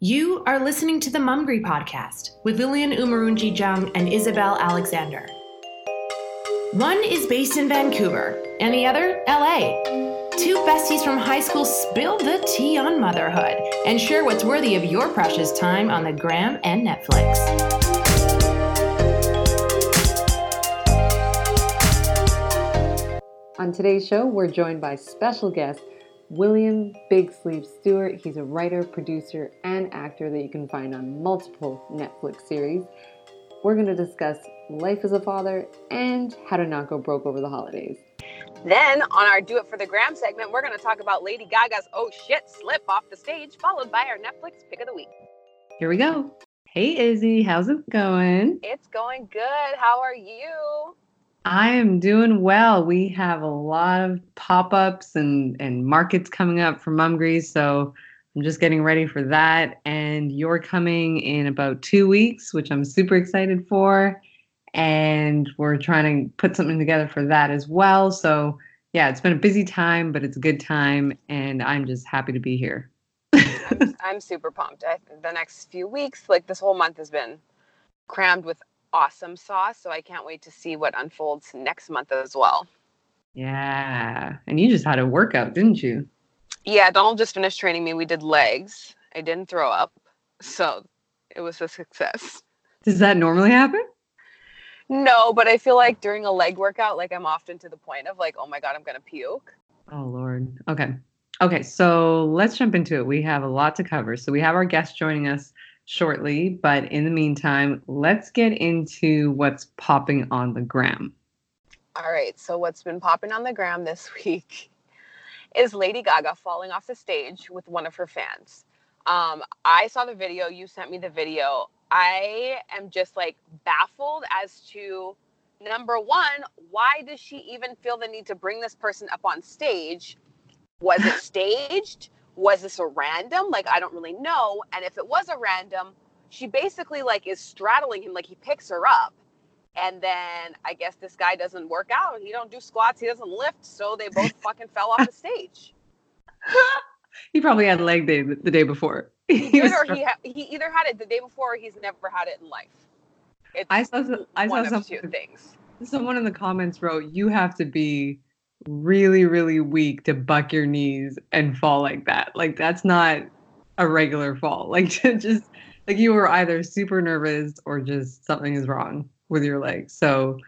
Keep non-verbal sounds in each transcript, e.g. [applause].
You are listening to the Mumgry podcast with Lillian Umarunji Jung and Isabel Alexander. One is based in Vancouver and the other, LA. Two besties from high school spill the tea on motherhood and share what's worthy of your precious time on the gram and Netflix. On today's show, we're joined by special guest William Big Sleeps Stewart. He's a writer, producer, and actor that you can find on multiple Netflix series. We're going to discuss life as a father and how to not go broke over the holidays. Then, on our Do It for the Gram segment, we're going to talk about Lady Gaga's Oh Shit slip off the stage, followed by our Netflix pick of the week. Here we go. Hey, Izzy, how's it going? It's going good. How are you? I am doing well. We have a lot of pop ups and, and markets coming up for Mumgries. So I'm just getting ready for that. And you're coming in about two weeks, which I'm super excited for. And we're trying to put something together for that as well. So, yeah, it's been a busy time, but it's a good time. And I'm just happy to be here. I'm, [laughs] I'm super pumped. I, the next few weeks, like this whole month, has been crammed with awesome sauce. So I can't wait to see what unfolds next month as well. Yeah. And you just had a workout, didn't you? Yeah, Donald just finished training me. We did legs. I didn't throw up. So it was a success. Does that normally happen? No, but I feel like during a leg workout, like I'm often to the point of like, oh my God, I'm going to puke. Oh, Lord. Okay. Okay. So let's jump into it. We have a lot to cover. So we have our guest joining us shortly. But in the meantime, let's get into what's popping on the gram. All right. So, what's been popping on the gram this [laughs] week is Lady Gaga falling off the stage with one of her fans. Um, I saw the video, you sent me the video. I am just like baffled as to number one, why does she even feel the need to bring this person up on stage? Was it [laughs] staged? Was this a random? Like, I don't really know. And if it was a random, she basically like is straddling him, like he picks her up. And then I guess this guy doesn't work out. He don't do squats. He doesn't lift. So they both [laughs] fucking fell off the stage. [laughs] he probably had leg day the day before. [laughs] He, did, or he ha- he either had it the day before, or he's never had it in life. It's I saw some, I saw some things. Someone in the comments wrote, "You have to be really, really weak to buck your knees and fall like that. Like that's not a regular fall. [laughs] Like just like you were either super nervous or just something is wrong with your leg. So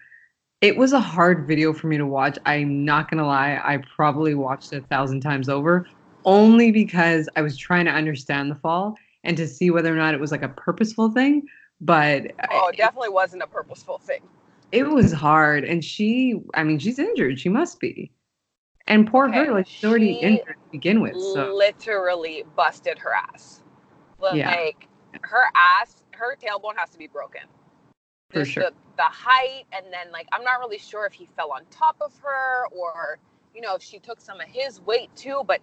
it was a hard video for me to watch. I'm not gonna lie, I probably watched it a thousand times over, only because I was trying to understand the fall and to see whether or not it was like a purposeful thing. But oh, it definitely wasn't a purposeful thing it was hard and she i mean she's injured. She must be. And poor okay, her like she's already injured to begin with so. literally busted her ass. Like yeah. her ass her tailbone has to be broken. For sure. the, the height and then like i'm not really sure if he fell on top of her or you know if she took some of his weight too but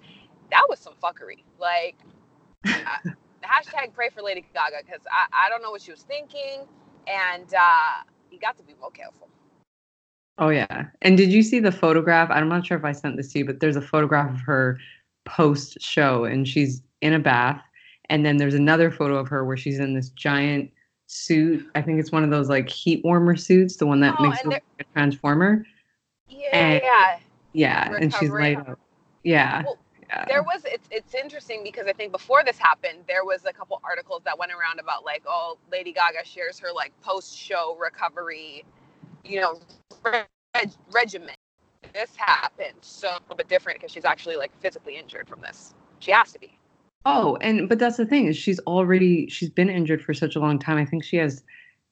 that was some fuckery. Like [laughs] hashtag pray for lady gaga because I, I don't know what she was thinking and uh you got to be more careful. Oh yeah. And did you see the photograph? I'm not sure if I sent this to you, but there's a photograph of her post show and she's in a bath. And then there's another photo of her where she's in this giant suit. I think it's one of those like heat warmer suits, the one that oh, makes her like a transformer. Yeah, and, yeah. Yeah, Recovery. and she's laid out. Yeah. Well, yeah. There was it's it's interesting because I think before this happened, there was a couple articles that went around about like, oh, Lady Gaga shares her like post show recovery, you know, reg- regimen. This happened so a bit different because she's actually like physically injured from this. She has to be. Oh, and but that's the thing is she's already she's been injured for such a long time. I think she has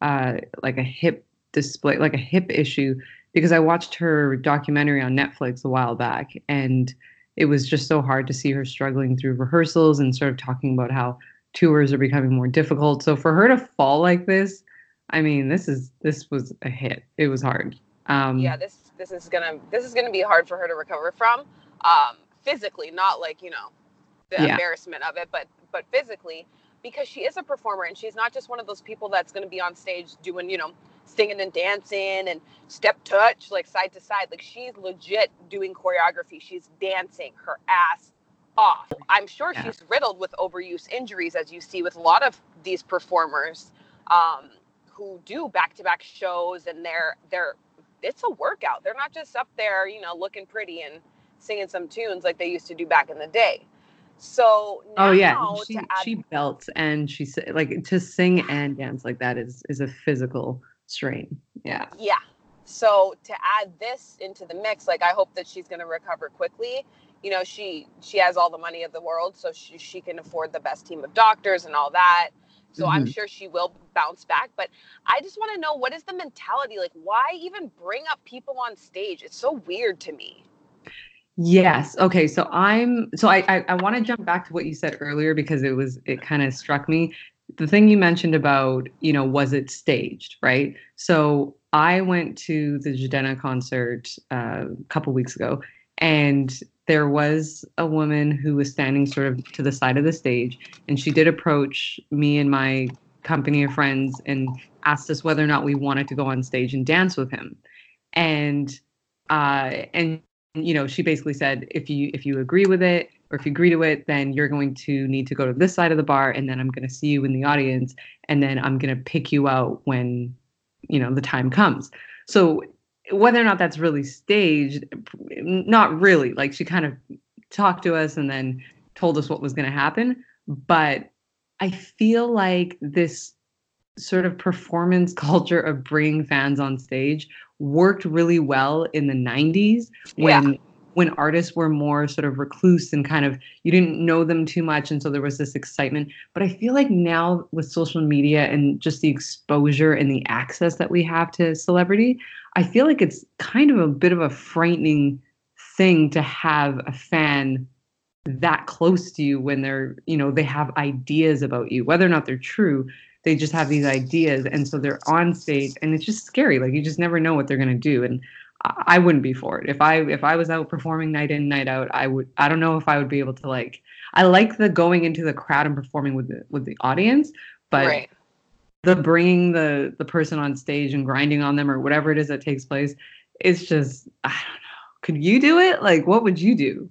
uh like a hip display like a hip issue because I watched her documentary on Netflix a while back and it was just so hard to see her struggling through rehearsals and sort of talking about how tours are becoming more difficult. So for her to fall like this, I mean, this is this was a hit. It was hard. Um, yeah, this this is gonna this is gonna be hard for her to recover from, um, physically, not like you know, the yeah. embarrassment of it, but but physically because she is a performer and she's not just one of those people that's gonna be on stage doing you know singing and dancing and step touch like side to side like she's legit doing choreography she's dancing her ass off. I'm sure yeah. she's riddled with overuse injuries, as you see with a lot of these performers um, who do back-to-back shows, and they're they're it's a workout. They're not just up there, you know, looking pretty and singing some tunes like they used to do back in the day. So oh yeah, she add- she belts and she like to sing and dance like that is is a physical strain. Yeah. Yeah. So to add this into the mix, like I hope that she's going to recover quickly. You know, she she has all the money of the world, so she she can afford the best team of doctors and all that. So mm-hmm. I'm sure she will bounce back. But I just want to know what is the mentality? Like, why even bring up people on stage? It's so weird to me. Yes. Okay. So I'm so I I, I want to jump back to what you said earlier because it was it kind of struck me. The thing you mentioned about, you know, was it staged, right? So I went to the Jidenna concert uh, a couple weeks ago, and there was a woman who was standing sort of to the side of the stage, and she did approach me and my company of friends and asked us whether or not we wanted to go on stage and dance with him. And uh, and you know, she basically said, if you if you agree with it or if you agree to it, then you're going to need to go to this side of the bar, and then I'm going to see you in the audience, and then I'm going to pick you out when, you know, the time comes. So whether or not that's really staged, not really. Like she kind of talked to us and then told us what was going to happen, but I feel like this sort of performance [laughs] culture of bringing fans on stage worked really well in the 90s when yeah. When artists were more sort of recluse and kind of you didn't know them too much and so there was this excitement. But i feel like now with social media and just the exposure and the access that we have to celebrity i feel like it's kind of a bit of a frightening thing to have a fan that close to you when they're you know they have ideas about you. Whether or not they're true they just have these ideas and so they're on stage and it's just scary. Like you just never know what they're going to do. And I wouldn't be for it. If I if I was out performing night in night out, I would I don't know if I would be able to like I like the going into the crowd and performing with the with the audience, but right. the bringing the the person on stage and grinding on them or whatever it is that takes place, it's just I don't know. Could you do it? Like what would you do?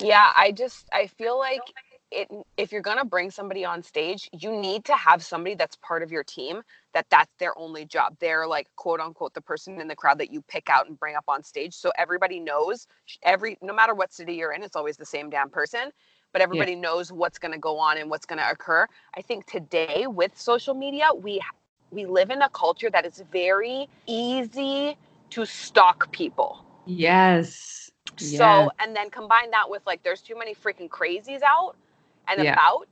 Yeah, I just I feel like it if you're going to bring somebody on stage you need to have somebody that's part of your team that that's their only job they're like quote unquote the person in the crowd that you pick out and bring up on stage so everybody knows every no matter what city you're in it's always the same damn person but everybody yeah. knows what's going to go on and what's going to occur i think today with social media we we live in a culture that is very easy to stalk people yes so yes. and then combine that with like there's too many freaking crazies out and yeah. about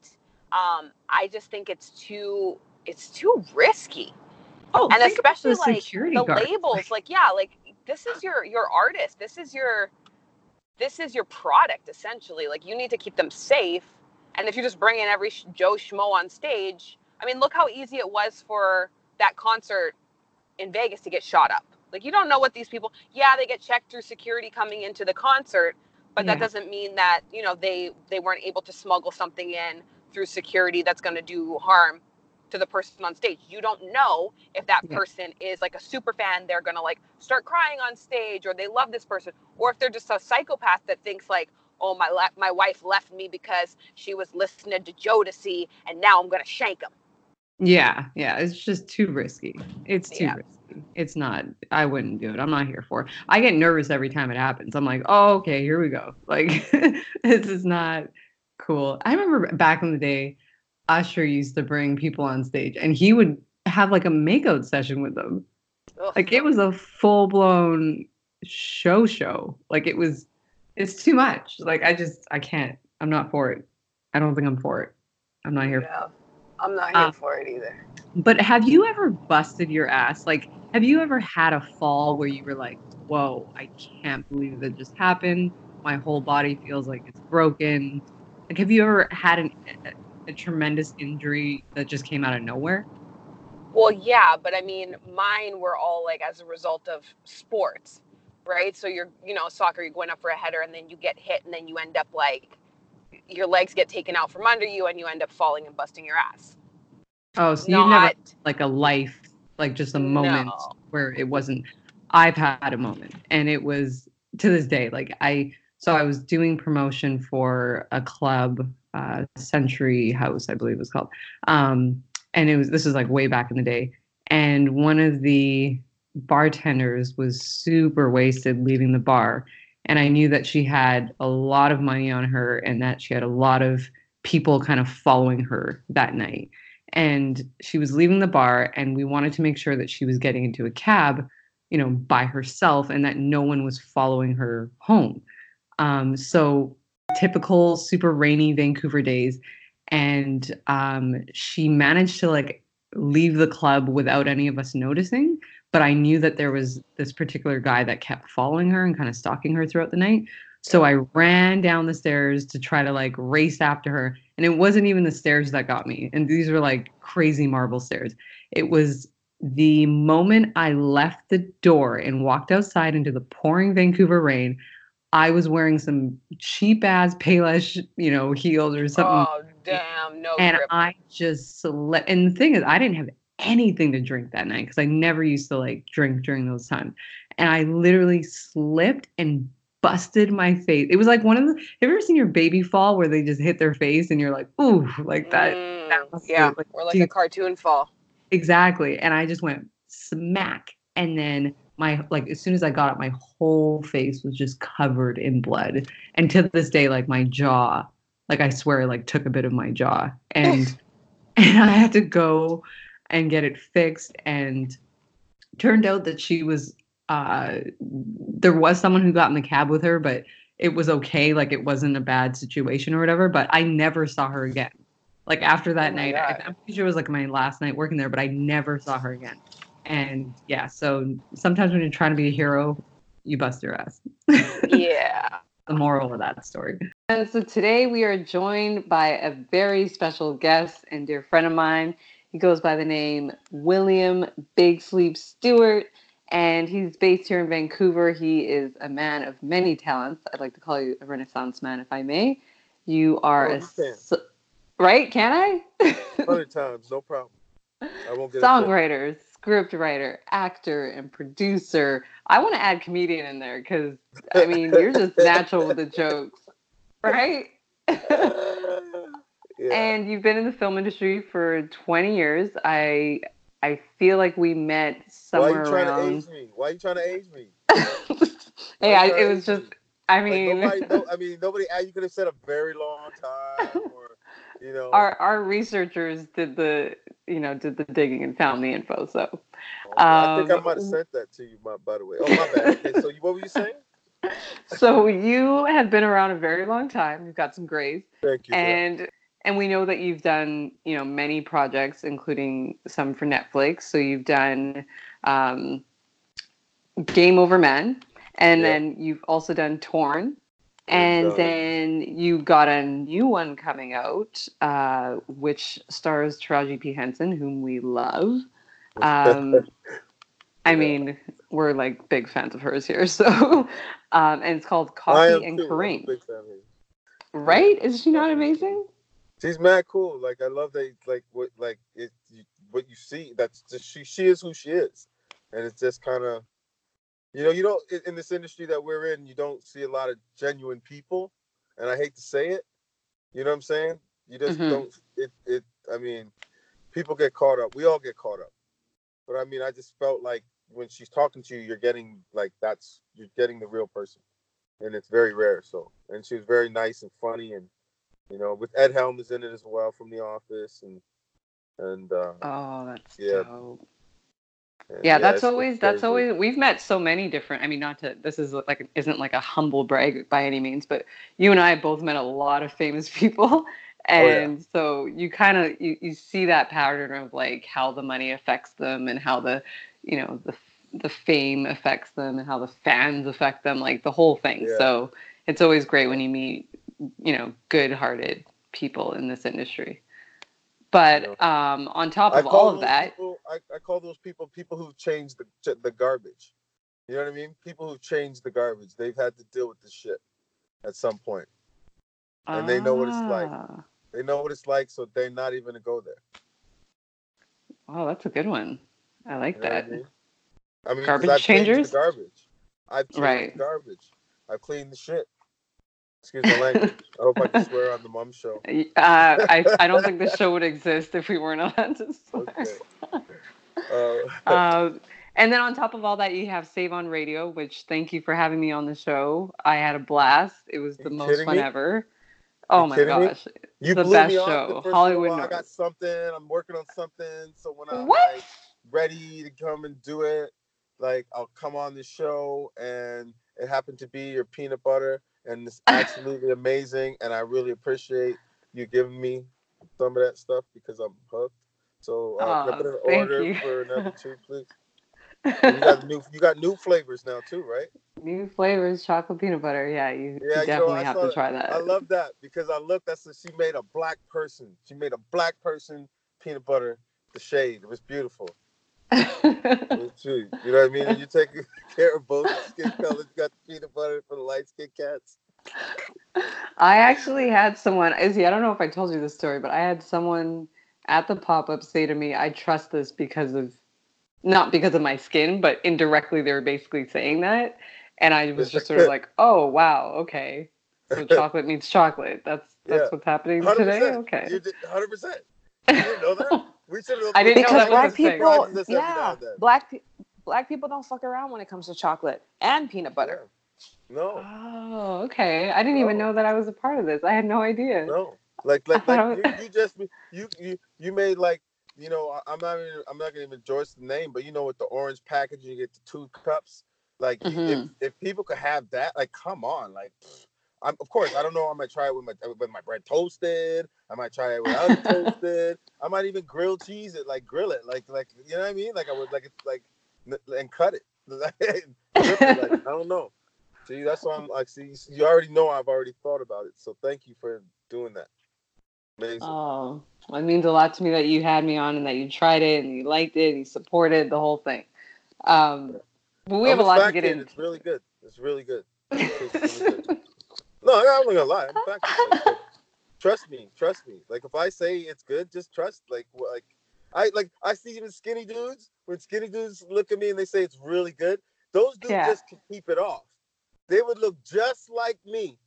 um i just think it's too it's too risky. Oh and especially the like the guard. labels like yeah like this is your your artist. This is your this is your product essentially. Like you need to keep them safe. And if you just bring in every joe schmo on stage i mean look how easy it was for that concert in vegas to get shot up. Like you don't know what these people yeah they get checked through security coming into the concert but yeah. that doesn't mean that you know they they weren't able to smuggle something in through security that's going to do harm to the person on stage you don't know if that person is like a super fan they're to like start crying on stage or they love this person or if they're just a psychopath that thinks like oh my le- my wife left me because she was listening to Jodeci and now I'm to shank him yeah yeah it's just too risky it's too yeah. risky it's not. I wouldn't do it. I'm not here for. It. I get nervous every time it happens. I'm like, oh, okay, here we go. Like, [laughs] this is not cool. I remember back in the day, Usher used to bring people on stage, and he would have like a makeout session with them. Ugh. Like it was a full blown show show. Like it was. It's too much. Like I just I can't. I'm not for it. I don't think I'm for it. I'm not here. Yeah, I'm not here uh, for it either. But have you ever busted your ass? Like, have you ever had a fall where you were like, whoa, I can't believe that just happened? My whole body feels like it's broken. Like, have you ever had an, a, tremendous injury that just came out of nowhere? Well, yeah, but I mean, mine were all like as a result of sports, right? So you're, you know, soccer, you're going up for a header and then you get hit and then you end up like your legs get taken out from under you and you end up falling and busting your ass. Oh, so you never like a life, like just a moment no. where it wasn't. I've had a moment, and it was to this day. Like I, So I was doing promotion for a club, uh, Century House, I believe it was called. Um, and it was this was like way back in the day. And one of the bartenders was super wasted leaving the bar. And I knew that she had a lot of money on her and that she had a lot of people kind of following her that night. And she was leaving the bar, and we wanted to make sure that she was getting into a cab, you know, by herself and that no one was following her home. Um, so typical super rainy Vancouver days. And um, she managed to like leave the club without any of us noticing. But I knew that there was this particular guy that kept following her and kind of stalking her throughout the night. So I ran down the stairs to try to like race after her. And it wasn't even the stairs that got me. And these were like crazy marble stairs. It was the moment I left the door and walked outside into the pouring Vancouver rain. I was wearing some cheap ass Payless, you know, heels or something. Oh damn, no. And grip. I just slept. And the thing is, I didn't have anything to drink that night because I never used to like drink during those times. And I literally slipped and busted my face. It was like one of the. Have you ever seen your baby fall where they just hit their face and you're like, ooh, like that? Mm, that yeah, like, or like a cartoon fall. Exactly. And I just went smack. And then my like as soon as I got up, my whole face was just covered in blood. And to this day, like my jaw, like I swear, like took a bit of my jaw. And [laughs] and I had to go and get it fixed. And turned out that she was uh there was someone who got in the cab with her, but it was okay. Like it wasn't a bad situation or whatever. But I never saw her again. Like after that Oh night, I. I'm pretty sure it was like my last night working there, but I never saw her again. And yeah, so sometimes when you're trying to be a hero, you bust your ass. [laughs] yeah. The moral of that story. And so today we are joined by a very special guest and dear friend of mine. He goes by the name William Big Sleeps Stewart, and he's based here in Vancouver. He is a man of many talents. I'd like to call you a Renaissance man, if I may. You are Oh, a you can. right? Can I? Hundred times, no problem. I won't get upset. [laughs] Songwriter, script writer, actor, and producer. I want to add comedian in there because I mean you're just natural with the jokes, right? [laughs] yeah. And you've been in the film industry for 20 years. I I feel like we met Why somewhere are you trying around. to age me? Why are you trying to age me? [laughs] hey, I, it was just. me? I Like, mean, nobody, no, [laughs] I mean, nobody. You could have said a very long time, or you know. our our researchers did the you know did the digging and found the info. So Oh, I think I um, might have sent that to you, by, by the way. Oh, my bad. Okay, so you, what were you saying? [laughs] so you have been around a very long time. You've got some grays. Thank you. And and we know that you've done you know many projects including some for netflix so you've done um, Game Over, Man and Yeah. then you've also done torn and then you got a new one coming out uh, which stars taraji p henson whom we love um, [laughs] i mean we're like big fans of hers here [laughs] so um, and it's called coffee and too. Kareem big fan of right is she not amazing She's mad cool. Like I love that. Like what, like it, you, what you see. That's just she. She is who she is, and it's just kind of, you know, you don't in- this industry that we're in. You don't see a lot of genuine people, and I hate to say it. You know what I'm saying? You just Mhm. don't. It. It. I mean, people get caught up. We all get caught up. But I mean, I just felt like when she's talking to you, you're getting like that's you're getting the real person, and it's very rare. So, and she was very nice and funny and you know, with Ed Helms in it as well from The Office, and and uh, Oh, that's Yeah. dope. Yeah, that's always that's always we've met so many different. I mean, not to this is like isn't like a humble brag by any means, but you and I have both met a lot of famous [laughs] people, yeah. and so you kind of you, you see that pattern of like how the money affects them and how the you know the the fame affects them and how the fans affect them, like the whole thing. Yeah. So it's always great when you meet you know good-hearted people in this industry. But um, on top of all of that, people, I, I call those people people who've changed the the garbage. You know what I mean? People who've changed the garbage. They've had to deal with this shit at some point. and they know what it's like. Ah. They know what it's like, so they're not even gonna go there. Oh, that's a good one. I like You know that. I mean? I mean, Garbage I've changers? the garbage. I've changed Right. the garbage. I've cleaned the shit. Excuse my language. I hope I can swear on the mom show. [laughs] Uh, I, I don't think the show would exist if we weren't allowed [laughs] to swear. Okay. [laughs] Uh, Uh, and then on top of all that, you have Save on Radio, which thank you for having me on the show. I had a blast. It was the most fun me? ever. Oh my kidding me? gosh. you the blew best me off show. the Hollywood while. I got something. I'm working on something. So when I'm like ready to come and do it, like I'll come on the show and it happened to be your peanut butter and it's [laughs] absolutely amazing and I really appreciate you giving me some of that stuff because I'm hooked. So uh, Aw, put an thank order you. for another two, [laughs] please. You got new you got new flavors now too, right? New flavors, chocolate peanut butter. Yeah, you, you Yeah, you know, definitely have to that. try that. I love that because I looked. That's she made a black person. She made a black person peanut butter. The shade. It was beautiful. True. You know what I mean? And you take [laughs] care of both skin colors. You got the peanut butter for the light skin cats. I actually had someone, Izzy, I don't know if I told you this story, but I had someone at the pop up say to me, I trust this because of, not because of my skin, but indirectly they were basically saying that. And I was just sort of like, [laughs] oh, wow, okay. So chocolate means chocolate. That's that's Yeah. what's happening Hundred today? percent. Okay. You did hundred percent. You didn't know that? [laughs] We should have. I didn't know because that black a people, Practice this every now yeah, black black people don't fuck around when it comes to chocolate and peanut butter. Yeah. No, Oh, okay. I didn't even know that I was a part of this. I had no idea. no. Like, like, like [laughs] you, you just you you you made like you know I- I'm not even I'm not gonna even endorse the name, but you know with the orange packaging, you get the two cups. Like you- if mm-hmm. if people could have that, like come on, like. I'm, of course, I don't know. I might try it with my with my bread toasted. I might try it without it toasted. I might even grill cheese it, like grill it, like like you know what I mean. Like I would like it's like and cut [laughs] it. Like, I don't know. See, that's why I'm like. See, you already know I've already thought about it. So thank you for doing that. Amazing. Oh, well, it means a lot to me that you had me on and that you tried it and you liked it and you supported the whole thing. Um, but we I'm have a lot to get into. It's really good. It's really good. It's really good. [laughs] No, I'm not gonna lie. I'm a fact. Like, [laughs] trust me. Trust me. Like if I say it's good, just trust. Like like I like I see even skinny dudes when skinny dudes look at me and they say it's really good. Those dudes Yeah. just can keep it off. They would look just like me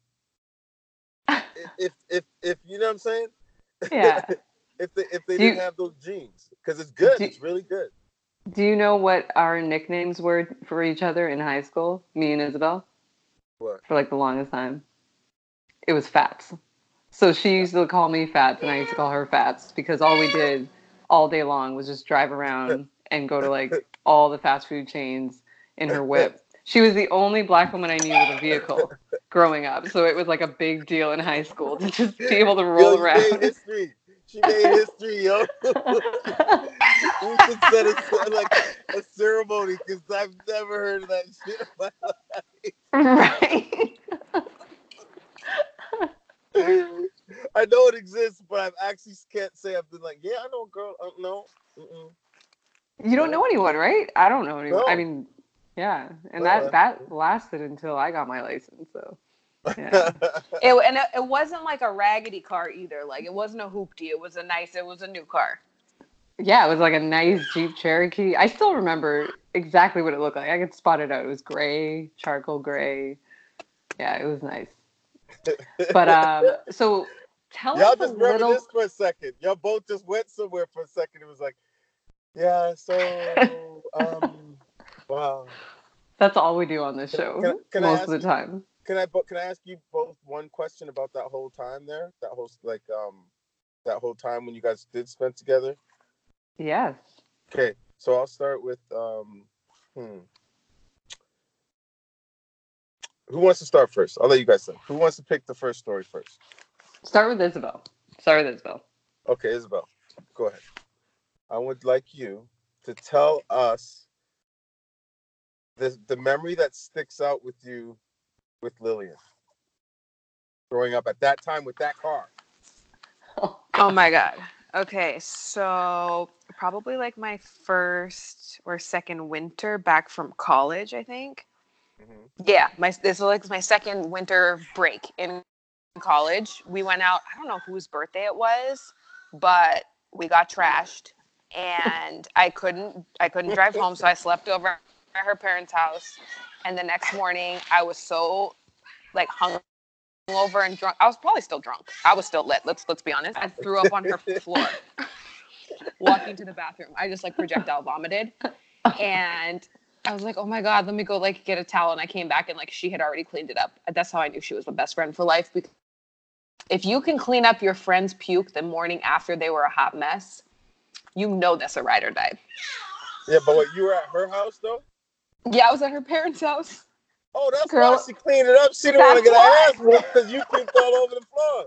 if if if, if you know what I'm saying. yeah. [laughs] if they if they Do didn't have those genes, because it's good. Do- it's really good. Do you know what our nicknames were for each other in high school? Me and Isabel? What? For like the longest time. It was Fats. So she used to call me Fats and I used to call her Fats because all we did all day long was just drive around [laughs] and go to like all the fast food chains in her whip. She was the only black woman I knew with a vehicle growing up. So it was like a big deal in high school to just be able to Yo, around. you made history. She made history, yo. [laughs] [laughs] we should set a, like a ceremony because I've never heard of that shit. in my life. right. [laughs] I know it exists, but I've actually can't say I've been like, yeah, I know a girl. Uh, no, Mm-mm. You don't know anyone, right? I don't know anyone. I mean, yeah, and that I- that lasted until I got my license. So Yeah. [laughs] It, and it, it wasn't like a raggedy car either. Like it wasn't a hoopty. It was a nice. It was a new car. yeah, it was like a nice Jeep Cherokee. I still remember exactly what it looked like. I could spot it out. It was gray, charcoal gray. Yeah, it was nice. But [laughs] um, so tell us. Y'all us a just remember little. this for a second. Y'all both just went somewhere for a second. It was like, yeah, so, um, wow. That's all we do on this show Can- can I most of the you- time. Can I can I ask you both one question about that whole time there? That whole like um that whole time when you guys did spend together? Yes. Okay, so I'll start with um hmm. Who wants to start first? I'll let you guys say. Who wants to pick the first story first? Start with Isabel. Start with Isabel. Okay, Isabel, go ahead. I would like you to tell us the the memory that sticks out with you with Lillian. Growing up at that time with that car. Oh my god. Okay, so probably like my first or second winter back from college, I think. Mhm. Yeah, my this was like my second winter break in college. We went out. I don't know whose birthday it was, but we got trashed, and I couldn't I couldn't drive home, so I slept over at her parents' house. And the next morning, I was so like hungry over and drunk. I was probably still drunk. I was still lit. Let's let's be honest. I threw up on her floor. Walking to the bathroom, I just like projectile vomited, and I was like, "Oh my god, let me go like get a towel." And I came back and like she had already cleaned it up. That's how I knew she was the best friend for life. Because if you can clean up your friend's puke the morning after they were a hot mess, you know that's a ride or die. Yeah, but what, you were at her house though? Yeah, I was at her parents' house. Oh, that's Girl, why she cleaned it up. She didn't want to get her ass because you puked all over the floor.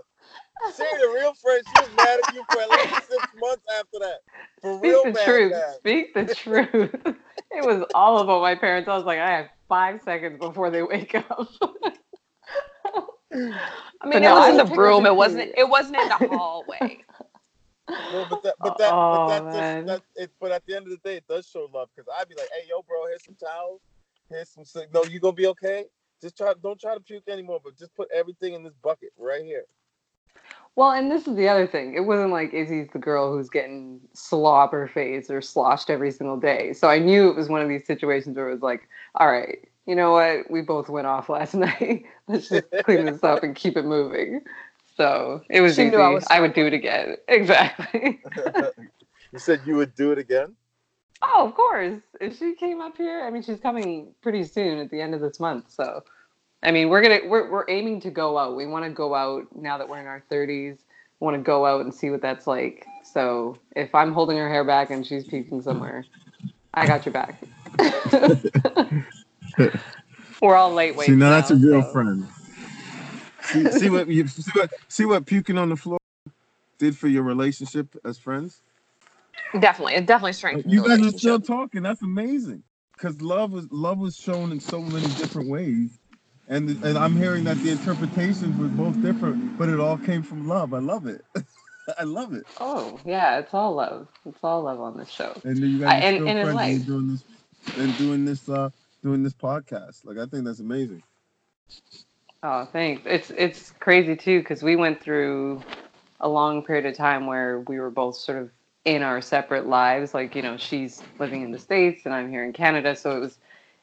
She ain't a real friend. She was mad at you for at least six months after that. For [laughs] real Speak the mad, truth. Speak the truth. [laughs] it was all about my parents. I was like, I have five seconds before they wake up. [laughs] I mean, But it no, was I in the would take her broom. to It wasn't. It wasn't in the [laughs] hallway. No, but that, but that, Oh, but that, just, that, it, but at the end of the day, it does show love because I'd be like, "Hey, yo, bro, here's some towels. Here's some. si- No, you gonna be okay. Just try. Don't try to puke anymore, but just put everything in this bucket right here. Well, and this is the other thing. It wasn't like Izzy's the girl who's getting slobber faced or sloshed every single day. So I knew it was one of these situations where it was like, all right, you know what? We both went off [laughs] last night. Let's just clean this up and keep it moving. So it was She easy. I was I would do it again. [laughs] Exactly. [laughs] you said you would do it again. oh, of course. If she came up here, I mean, she's coming pretty soon at the end of this month. So, I mean, we're gonna we're we're aiming to go out. We want to go out now that we're in our thirties. Want to go out and see what that's like. So if I'm holding her hair back and she's peeking somewhere, I got your back. [laughs] we're all lightweight. See, now that's a real so- friend. See, see what you see what see what puking on the floor did for your relationship as friends. Definitely, it definitely strengthened. You guys are still talking. That's amazing. Because love was love was shown in so many different ways, and and I'm hearing that the interpretations were both different, but it all came from love. I love it. [laughs] I love it. Oh yeah, it's all love. It's all love on this show. And you guys I- are and- and in friends and life. doing this and doing this uh doing this podcast. Like I think that's amazing. Oh, thanks. It's it's crazy too because we went through a long period of time where we were both sort of in our separate lives. Like you know, she's living in the states and I'm here in Canada, so it was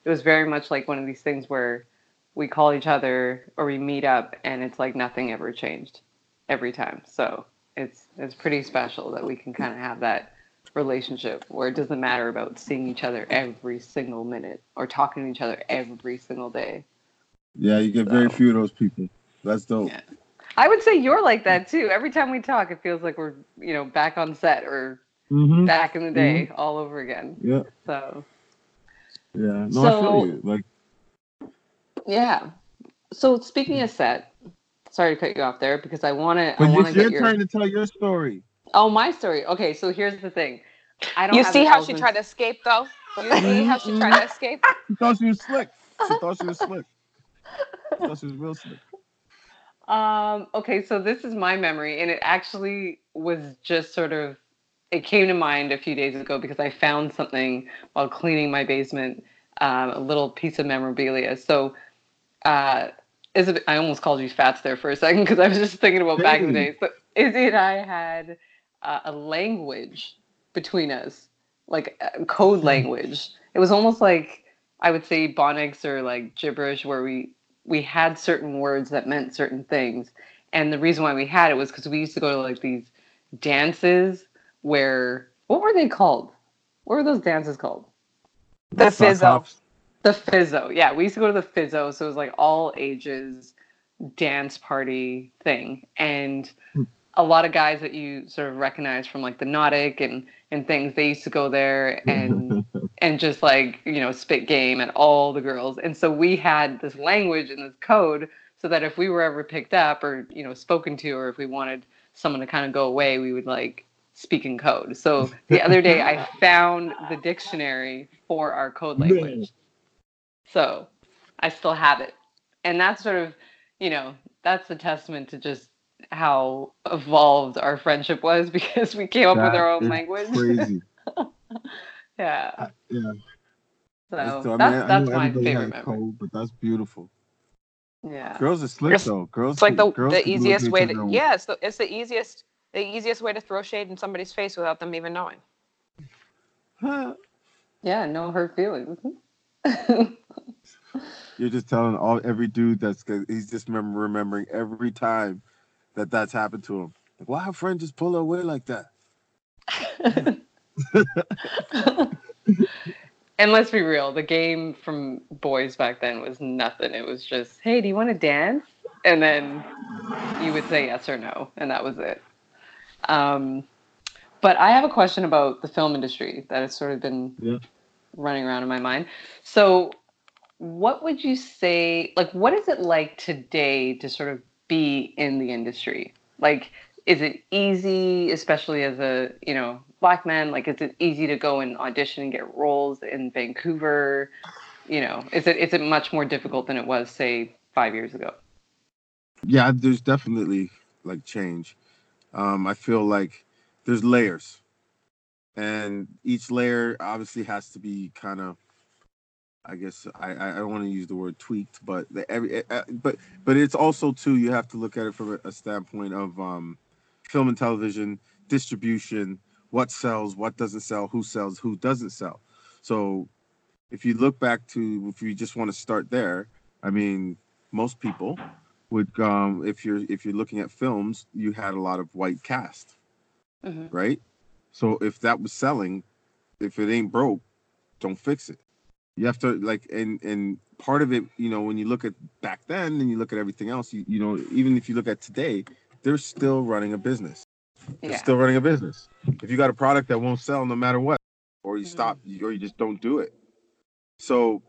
it was very much like one of these things where we call each other or we meet up and it's like nothing ever changed every time. So it's it's pretty special that we can kind of have that relationship where it doesn't matter about seeing each other every single minute or talking to each other every single day. Yeah, you get very few of those people. That's dope. Yeah. I would say you're like that too. Every time we talk, it feels like we're, you know, back on set or Mm-hmm. back in the day all over again. Yeah, So, yeah. No, I feel you. Like yeah. So speaking of set, sorry to cut you off there because I want to. But want to it's your get your. turn to tell your story. Oh, my story. Okay, so here's the thing. I don't. You see an how she tried to escape, though. You [laughs] see how she tried to escape. [laughs] She thought she was slick. She thought she was [laughs] slick. She thought she was real slick. Um, okay, so this is my memory, and it actually was just sort of it came to mind a few days ago because I found something while cleaning my basement, um, a little piece of memorabilia. So, uh, Izzy, I almost called you Fats there for a second because I was just thinking about back in the Hey. day. So Izzy and I had uh, a language between us, like a code language. It was almost like I would say Bonics or like gibberish, where we we had certain words that meant certain things. And the reason why we had it was because we used to go to like these dances where what were they called? What were those dances called? The hops. The Fizzo. Yeah, we used to go to the Fizzo, so it was like all ages dance party thing. And Hmm. a lot of guys that you sort of recognize from like the Nautic and and things, they used to go there and [laughs] and just like, you know, spit game at all the girls. And so we had this language and this code so that if we were ever picked up or, you know, spoken to or if we wanted someone to kind of go away, we would like speak in code. So the other day I [laughs] found the dictionary for our code language. So I still have it. And that's sort of, you know, that's a testament to just how evolved our friendship was [laughs] because we came up with our own language. Crazy. [laughs] yeah. Yeah. So That's- I mean, that's I that's knew my everybody favorite had memory. code, but that's beautiful. Yeah. Girls are slick It's- though. Girls. It's like the, girls the can do it easiest way to and- yeah, it's the, it's the easiest the easiest way to throw shade in somebody's face without them even knowing. Huh. [laughs] Yeah, no hurt feelings. You're just telling all every dude that's he's just remember remembering every time that that's happened to him. Like, why her friend just pull away like that? [laughs] and let's be real, the game from boys back then was nothing. It was just, hey, do you want to dance? And then you would say yes or no, and that was it. Um, but I have a question about the film industry that has sort of been yeah. running around in my mind. So, what would you say? Like, what is it like today to sort of be in the industry? Like, is it easy, especially as a you know black man? Like, is it easy to go and audition and get roles in Vancouver? You know, is it is it much more difficult than it was, say, five years ago? Yeah, there's definitely like change. Um, I feel like there's layers, and each layer obviously has to be kind of I guess I, I don't want to use the word tweaked, but the, every eh, eh, but but it's also too you have to look at it from a, a standpoint of um, film and television distribution, what sells, what doesn't sell, who sells, who doesn't sell. So if you look back to if you just want to start there, I mean most people would um if you're if you're looking at films, you had a lot of white cast, mm-hmm. right? So if that was selling, if it ain't broke, don't fix it you have to like and and part of it you know when you look at back then and you look at everything else you, you know even if you look at today they're still running a business they're yeah. still running a business if you got a product that won't sell no matter what or you mm-hmm. stop or you just don't do it so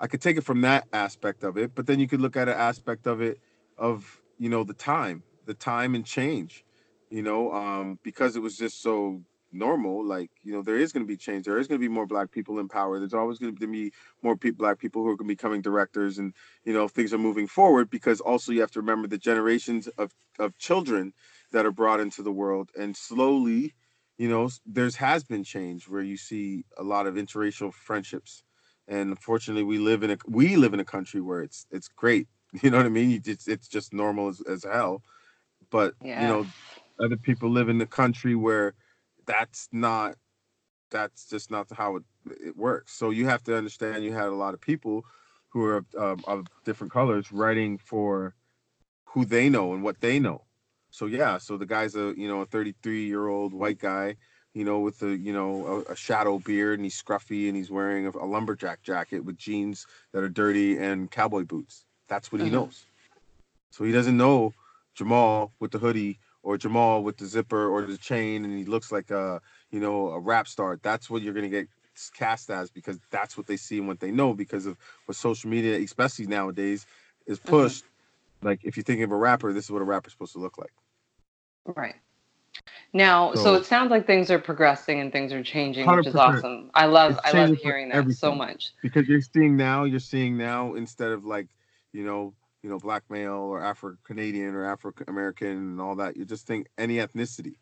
i could take it from that aspect of it but then you could look at an aspect of it of you know the time the time and change you know um because it was just so normal like you know there is going to be change. There is going to be more black people in power. There's always going to be more pe- black people who are going to be becoming directors and you know things are moving forward because also you have to remember the generations of of children that are brought into the world and slowly you know there's has been change where you see a lot of interracial friendships. And unfortunately we live in a we live in a country where it's it's great. [laughs] You know what i mean? It's, it's just normal as, as hell. But yeah. you know other people live in the country where that's not that's just not how it, it works. So you have to understand you had a lot of people who are um, of different colors writing for who they know and what they know. So yeah, so the guy's a you know a 33 year old white guy, you know with a you know a, a shadow beard and he's scruffy and he's wearing a, a, lumberjack jacket with jeans that are dirty and cowboy boots. That's what he mm-hmm. knows. So he doesn't know Jamal with the hoodie or Jamal with the zipper or the chain and he looks like a you know a rap star. That's what you're gonna get cast as because that's what they see and what they know because of what social media, especially nowadays, is mm-hmm. pushed. Mm-hmm. Like if you're thinking of a rapper, this is what a rapper's supposed to look like. Right. Now, so, so it sounds like things are progressing and things are changing, which is awesome. I love I love hearing that so much. Because you're seeing now, you're seeing now instead of like, you know, you know, black male or Afro Canadian or Afro American and all that. You just think any ethnicity.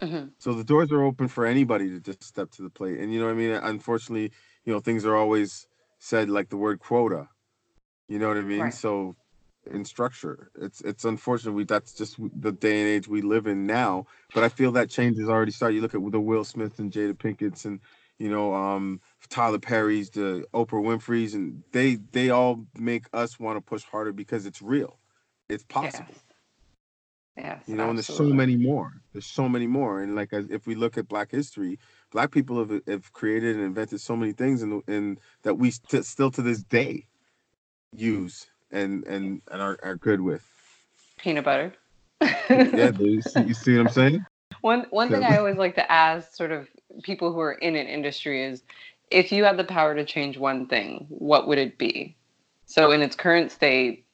Mm-hmm. So the doors are open for anybody to just step to the plate. And you know what I mean? Unfortunately, you know, things are always said like the word quota. You know what I mean? Right. So in structure, it's it's unfortunate we that's just the day and age we live in now. But I feel that change has already started. You look at the Will Smith and Jada Pinkett's and you know, um, Tyler Perry's, the Oprah Winfrey's, and they they all make us want to push harder because it's real, it's possible. Yes. yes you know, absolutely. and there's so many more. There's so many more, and like if we look at Black history, Black people have have created and invented so many things, and and that we st- still to this day use and and and are, are good with. Peanut butter. yeah, [laughs] you see, you see what I'm saying? One one thing I always like to ask sort of people who are in an industry is if you had the power to change one thing, what would it be? So in its current state,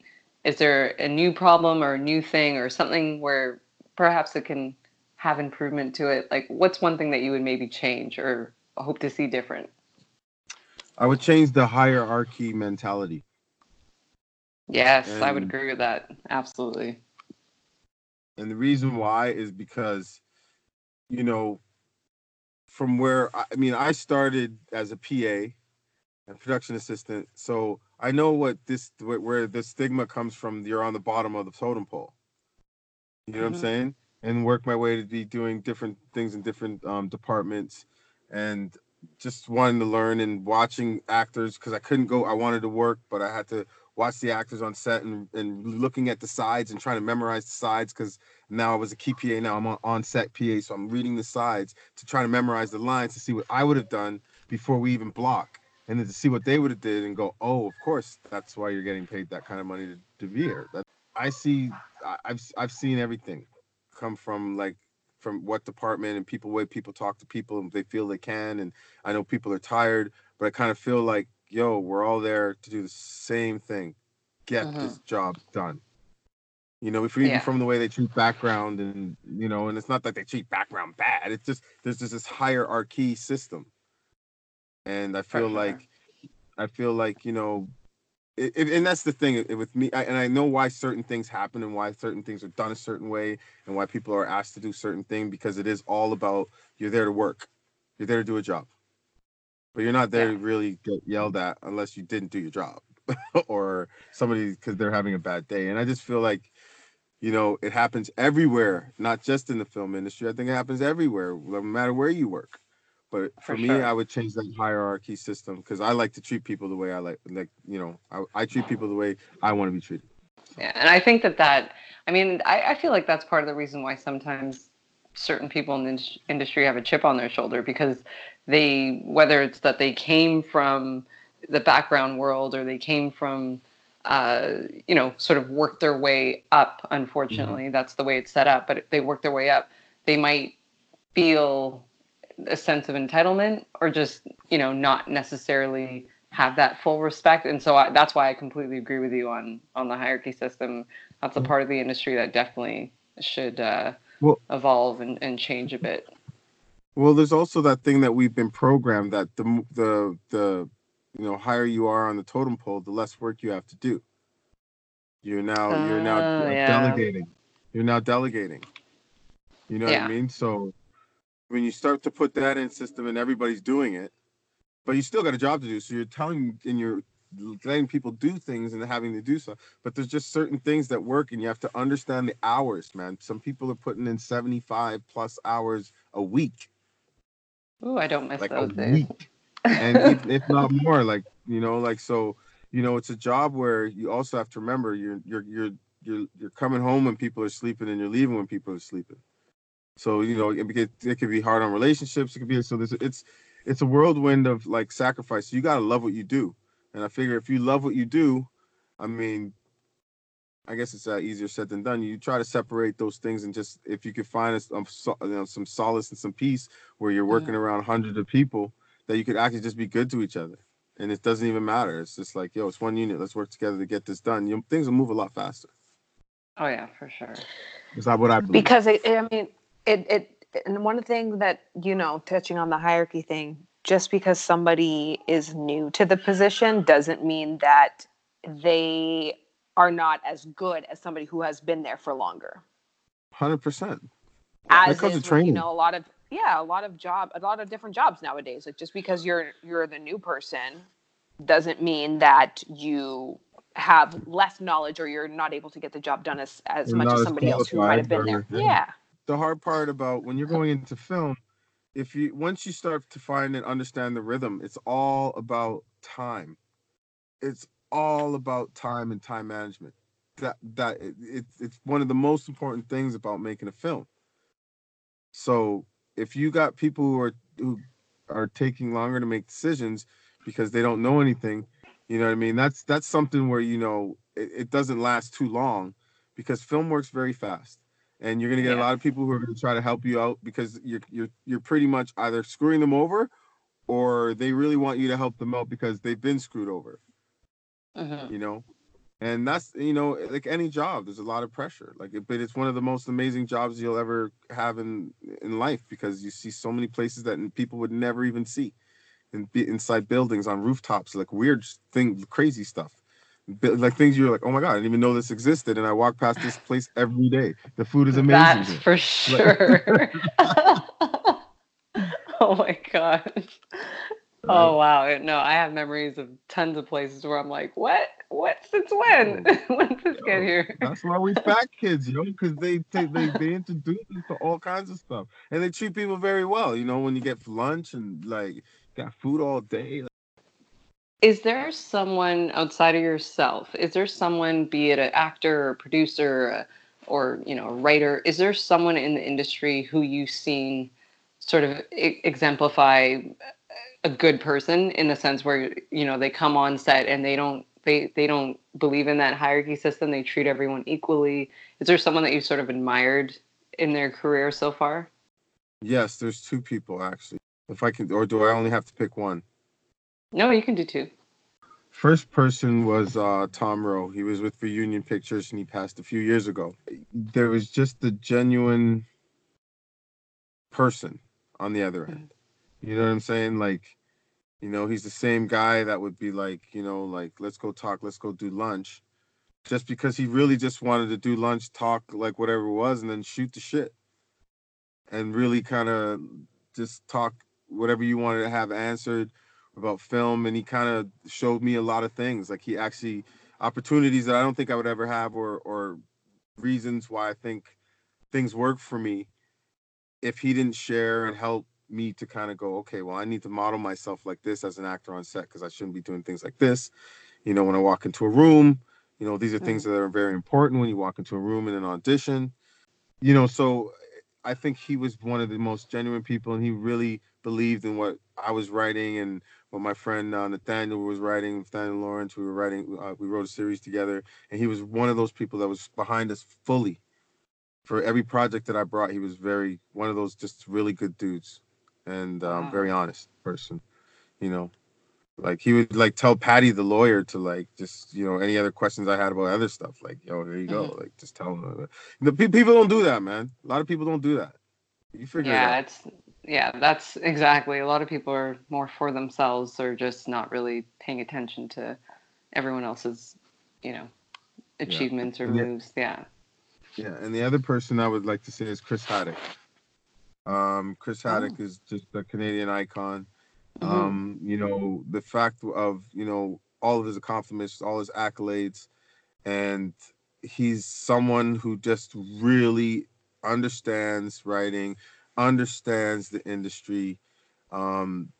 is there a new problem or a new thing or something where perhaps it can have improvement to it? Like what's one thing that you would maybe change or hope to see different? I would change the hierarchy mentality. Yes, and, I would agree with that. Absolutely. And the reason why is because you know, from where I mean, I started as a PA and production assistant, so I know what this where the stigma comes from. You're on the bottom of the totem pole. You know mm-hmm. what I'm mm-hmm. saying? And work my way to be doing different things in different um, departments, and just wanting to learn and watching actors because I couldn't go. I wanted to work, but I had to watch the actors on set and, and looking at the sides and trying to memorize the sides because now I was a key PA. Now I'm on, on set PA, so I'm reading the sides to try to memorize the lines to see what I would have done before we even block, and then to see what they would have did and go, oh, of course, that's why you're getting paid that kind of money to, to be here. That I see, I've I've seen everything come from like from what department and people way people talk to people and they feel they can and I know people are tired, but I kind of feel like yo, we're all there to do the same thing. Get mm-hmm. this job done. You know, if you yeah. from the way they treat background and you know, and it's not that they treat background bad. It's just there's just this hierarchy system. And I feel like I feel like, you know, it, it, and that's the thing with me I, and i know why certain things happen and why certain things are done a certain way and why people are asked to do certain thing because it is all about you're there to work you're there to do a job but you're not there yeah. to really get yelled at unless you didn't do your job [laughs] or somebody because they're having a bad day and i just feel like you know it happens everywhere not just in the film industry i think it happens everywhere no matter where you work but for, for me, sure. I would change that hierarchy system because I like to treat people the way I like, like you know, I, I treat people the way I want to be treated. Yeah, and I think that that, I mean, I, I feel like that's part of the reason why sometimes certain people in the industry have a chip on their shoulder because they, whether it's that they came from the background world or they came from, uh, you know, sort of work their way up. Unfortunately, mm-hmm. that's the way it's set up. But if they work their way up, they might feel a sense of entitlement or just you know not necessarily have that full respect and so I, that's why i completely agree with you on on the hierarchy system that's a part of the industry that definitely should uh, well, evolve and, and change a bit well there's also that thing that we've been programmed that the the the you know higher you are on the totem pole the less work you have to do you're now uh, you're now uh, yeah. delegating you're now delegating you know yeah. what i mean so when you start to put that in system and everybody's doing it, but you still got a job to do. So you're telling and you're letting people do things and having to do so. But there's just certain things that work, and you have to understand the hours, man. Some people are putting in 75 plus hours a week. Oh, I don't miss like those days. Week. And if, if not more, like you know, like so, you know, it's a job where you also have to remember you're you're you're you're you're coming home when people are sleeping and you're leaving when people are sleeping. So you know, it, it could be hard on relationships. It could be so. This it's it's a whirlwind of like sacrifice. You gotta love what you do, and I figure if you love what you do, I mean, I guess it's uh, easier said than done. You try to separate those things, and just if you could find a, um, so, you know, some solace and some peace where you're working yeah. around hundreds of people, that you could actually just be good to each other, and it doesn't even matter. It's just like, yo, it's one unit. Let's work together to get this done. You, things will move a lot faster. Oh yeah, for sure. Is that what I believe? Because it, I mean, it it and one thing that you know touching on the hierarchy thing just because somebody is new to the position doesn't mean that they are not as good as somebody who has been there for longer 100% as is, training. you know a lot of yeah a lot of job a lot of different jobs nowadays like just because you're you're the new person doesn't mean that you have less knowledge or you're not able to get the job done as as much as somebody else who might have been there yeah. yeah the hard part about when you're going into film, if you once you start to find and understand the rhythm, it's all about time. It's all about time and time management. That that it, it's it's one of the most important things about making a film. So if you got people who are who are taking longer to make decisions because they don't know anything, you know what I mean? That's that's something where you know it, it doesn't last too long because film works very fast and you're going to get yeah. a lot of people who are going to try to help you out because you're you're you're pretty much either screwing them over or they really want you to help them out because they've been screwed over uh-huh. you know and that's you know eh, like any job there's a lot of pressure like but it's one of the most amazing jobs you'll ever have in in life because you see so many places that people would never even see and be inside buildings on rooftops like weird thing crazy stuff like things you're like, oh my god, I didn't even know this existed, and I walk past this [laughs] place every day. The food is amazing. That's here. for [laughs] sure. [laughs] oh my gosh. Oh wow. No, I have memories of tons of places where I'm like, what? What? Since when? [laughs] when did this get here? That's why we [laughs] fat kids, you know, because they take they they introduce us to all kinds of stuff, and they treat people very well. You know, when you get lunch and like got food all day. Is there someone outside of yourself? Is there someone, be it an actor or producer uh, or you know a writer? Is there someone in the industry who you've seen sort of exemplify a good person in the sense where you know they come on set and they don't they they don't believe in that hierarchy system. They treat everyone equally. Is there someone that you sort of admired in their career so far? Yes, there's two people actually. If I can, or do I only have to pick one? No, you can do two. First person was uh, Tom Rowe. He was with Reunion Pictures and he passed a few years ago. There was just the genuine person on the other end. You know what I'm saying? Like, you know, he's the same guy that would be like, you know, like, let's go talk, let's go do lunch. Just because he really just wanted to do lunch, talk, like whatever it was, and then shoot the shit. And really kind of just talk whatever you wanted to have answered about film. And he kind of showed me a lot of things. Like he actually opportunities that I don't think I would ever have or or reasons why I think things work for me if he didn't share and help me to kind of go, okay, well, I need to model myself like this as an actor on set because I shouldn't be doing things like this. You know, when I walk into a room, you know, these are things that are very important when you walk into a room in an audition. You know, so I think he was one of the most genuine people, and he really believed in what I was writing and what my friend uh, Nathaniel was writing. Nathaniel Lawrence, we were writing, uh, we wrote a series together, and he was one of those people that was behind us fully for every project that I brought. He was very one of those just really good dudes, and um, Wow. very honest person. You know, like he would like tell Patty the lawyer to like just you know any other questions I had about other stuff. Like yo, here you go. Like just tell him. The pe- people don't do that, man. A lot of people don't do that. You figure yeah, it it's yeah, that's exactly. A lot of people are more for themselves or just not really paying attention to everyone else's, you know, achievements or Yeah. moves. Yeah. Yeah, and the other person I would like to say is Chris Haddock. Um, Chris Haddock is just a Canadian icon. Mhm. Um, you know, the fact of, you know, all of his accomplishments, all his accolades, and he's someone who just really understands writing, understands the industry, um,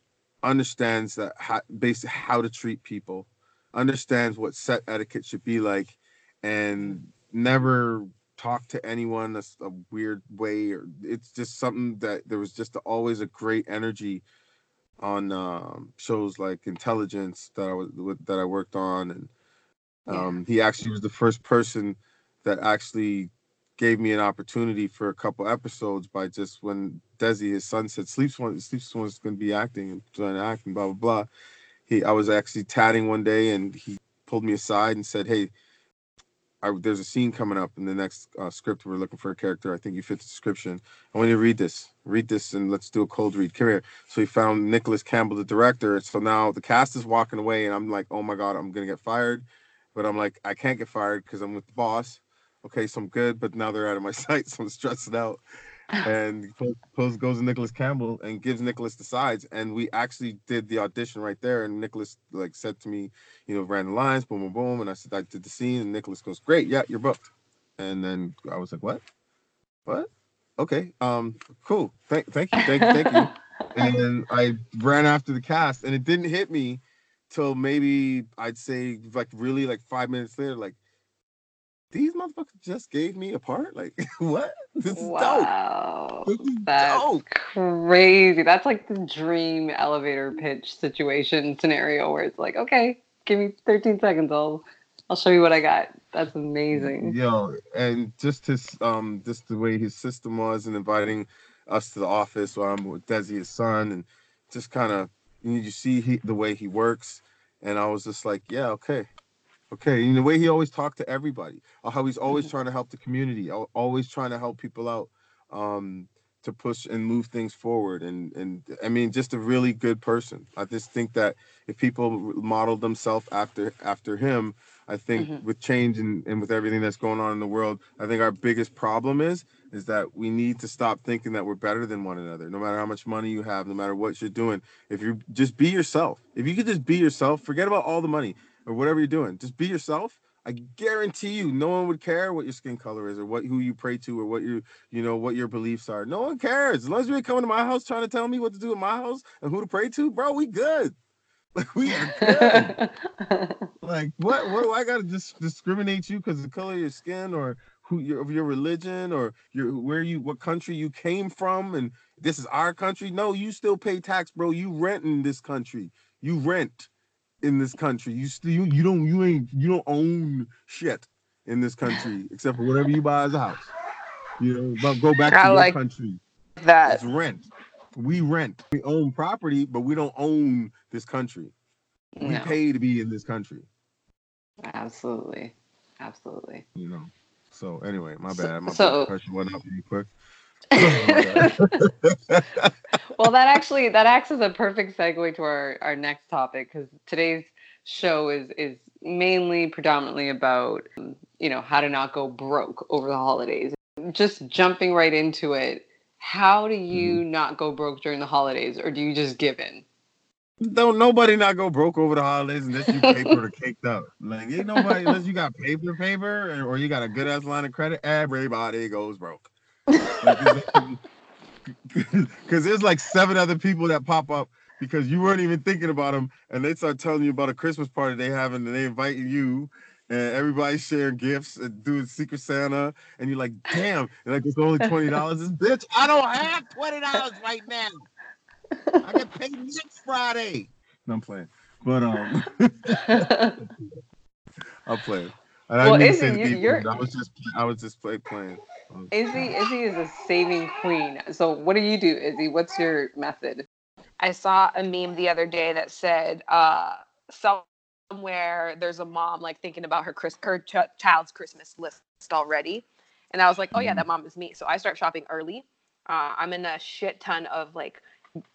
understands that how, basically how to treat people, understands what set etiquette should be like, and never talk to anyone a, a weird way or it's just something that there was just always a great energy on um, shows like Intelligence that I was with, that I worked on, and Yeah. um, he actually was the first person that actually gave me an opportunity for a couple episodes by just when Desi, his son, said Sleeps one Sleeps one's going to be acting and trying to act and blah blah blah. He I was actually tatting one day and he pulled me aside and said, "Hey." I, there's a scene coming up in the next uh, script. We're looking for a character. I think you fit the description. I want you to read this. Read this, and let's do a cold read. Come here. So he found Nicholas Campbell, the director. So now the cast is walking away, and I'm like, oh my god, I'm gonna get fired. But I'm like, I can't get fired because I'm with the boss. Okay, so I'm good. But now they're out of my [laughs] sight, so I'm stressed out. And Pose goes to Nicholas Campbell and gives Nicholas the sides, and we actually did the audition right there. And Nicholas like said to me, you know, ran the lines, boom, boom, boom, and I said I did the scene, and Nicholas goes, great, yeah, you're booked. And then I was like, what? What? Okay, um, cool. Thank, thank you, thank, you, thank you. [laughs] and then I ran after the cast, and it didn't hit me till maybe I'd say like really like five minutes later, like these motherfuckers just gave me a part. Like [laughs] what? This is dope. wow. This is That's dope. crazy. That's like the dream elevator pitch situation scenario where it's like, okay, give me 13 seconds. I'll I'll show you what I got. That's amazing. Yo, and just his um just the way his system was and inviting us to the office while I'm with Desi, his son, and just kind of you see he, the way he works, and I was just like, yeah, okay, okay. And the way he always talked to everybody, how he's always Mhm. trying to help the community, al- always trying to help people out, um, to push and move things forward, and and I mean, just a really good person. I just think that if people model themselves after after him, I think Mhm. with change and, and with everything that's going on in the world, I think our biggest problem is is that we need to stop thinking that we're better than one another. No matter how much money you have, no matter what you're doing, if you just be yourself. If you could just be yourself, forget about all the money or whatever you're doing. Just be yourself. I guarantee you, no one would care what your skin color is or what who you pray to or what your you know what your beliefs are. No one cares as long as you ain't coming to my house trying to tell me what to do in my house and who to pray to, bro. We good. [laughs] Like we are good. [laughs] like what? What do I gotta just discriminate you because the color of your skin or who your of your religion or your where you what country you came from and this is our country? No, you still pay tax, bro. You rent in this country. You rent in this country. You still you, you don't you ain't you don't own shit in this country except for whatever you buy as a house. You know, but go back I to your like country. That It's rent. We rent. We own property, but we don't own this country. We pay to be in this country. absolutely, absolutely. You know. So anyway, my bad. My so- pressure went up really quick. [laughs] Well, that actually that acts as a perfect segue to our our next topic because today's show is is mainly predominantly about you know how to not go broke over the holidays. Just jumping right into it, how do you mm-hmm. not go broke during the holidays, or do you just give in? Don't nobody not go broke over the holidays unless you paper the [laughs] caked up. Like ain't nobody unless you got paper paper or, or you got a good ass line of credit. Everybody goes broke. [laughs] Because there's like seven other people that pop up because you weren't even thinking about them, and they start telling you about a Christmas party they having, and they invite you, and everybody's sharing gifts and doing Secret Santa, and you're like, damn, and like it's only twenty dollars. This bitch, I don't have twenty dollars right now. I get paid next Friday. No, I'm playing, but um, [laughs] I'm playing. And I Well, didn't mean to say Izzy, you, you're... I was just, I was just play, playing. Izzy Izzy is a saving queen. So what do you do, Izzy? What's your method? I saw a meme the other day that said uh, somewhere there's a mom like thinking about her Chris her ch- child's Christmas list already, and I was like, oh yeah, that mom is me. So I start shopping early. Uh, I'm in a shit ton of like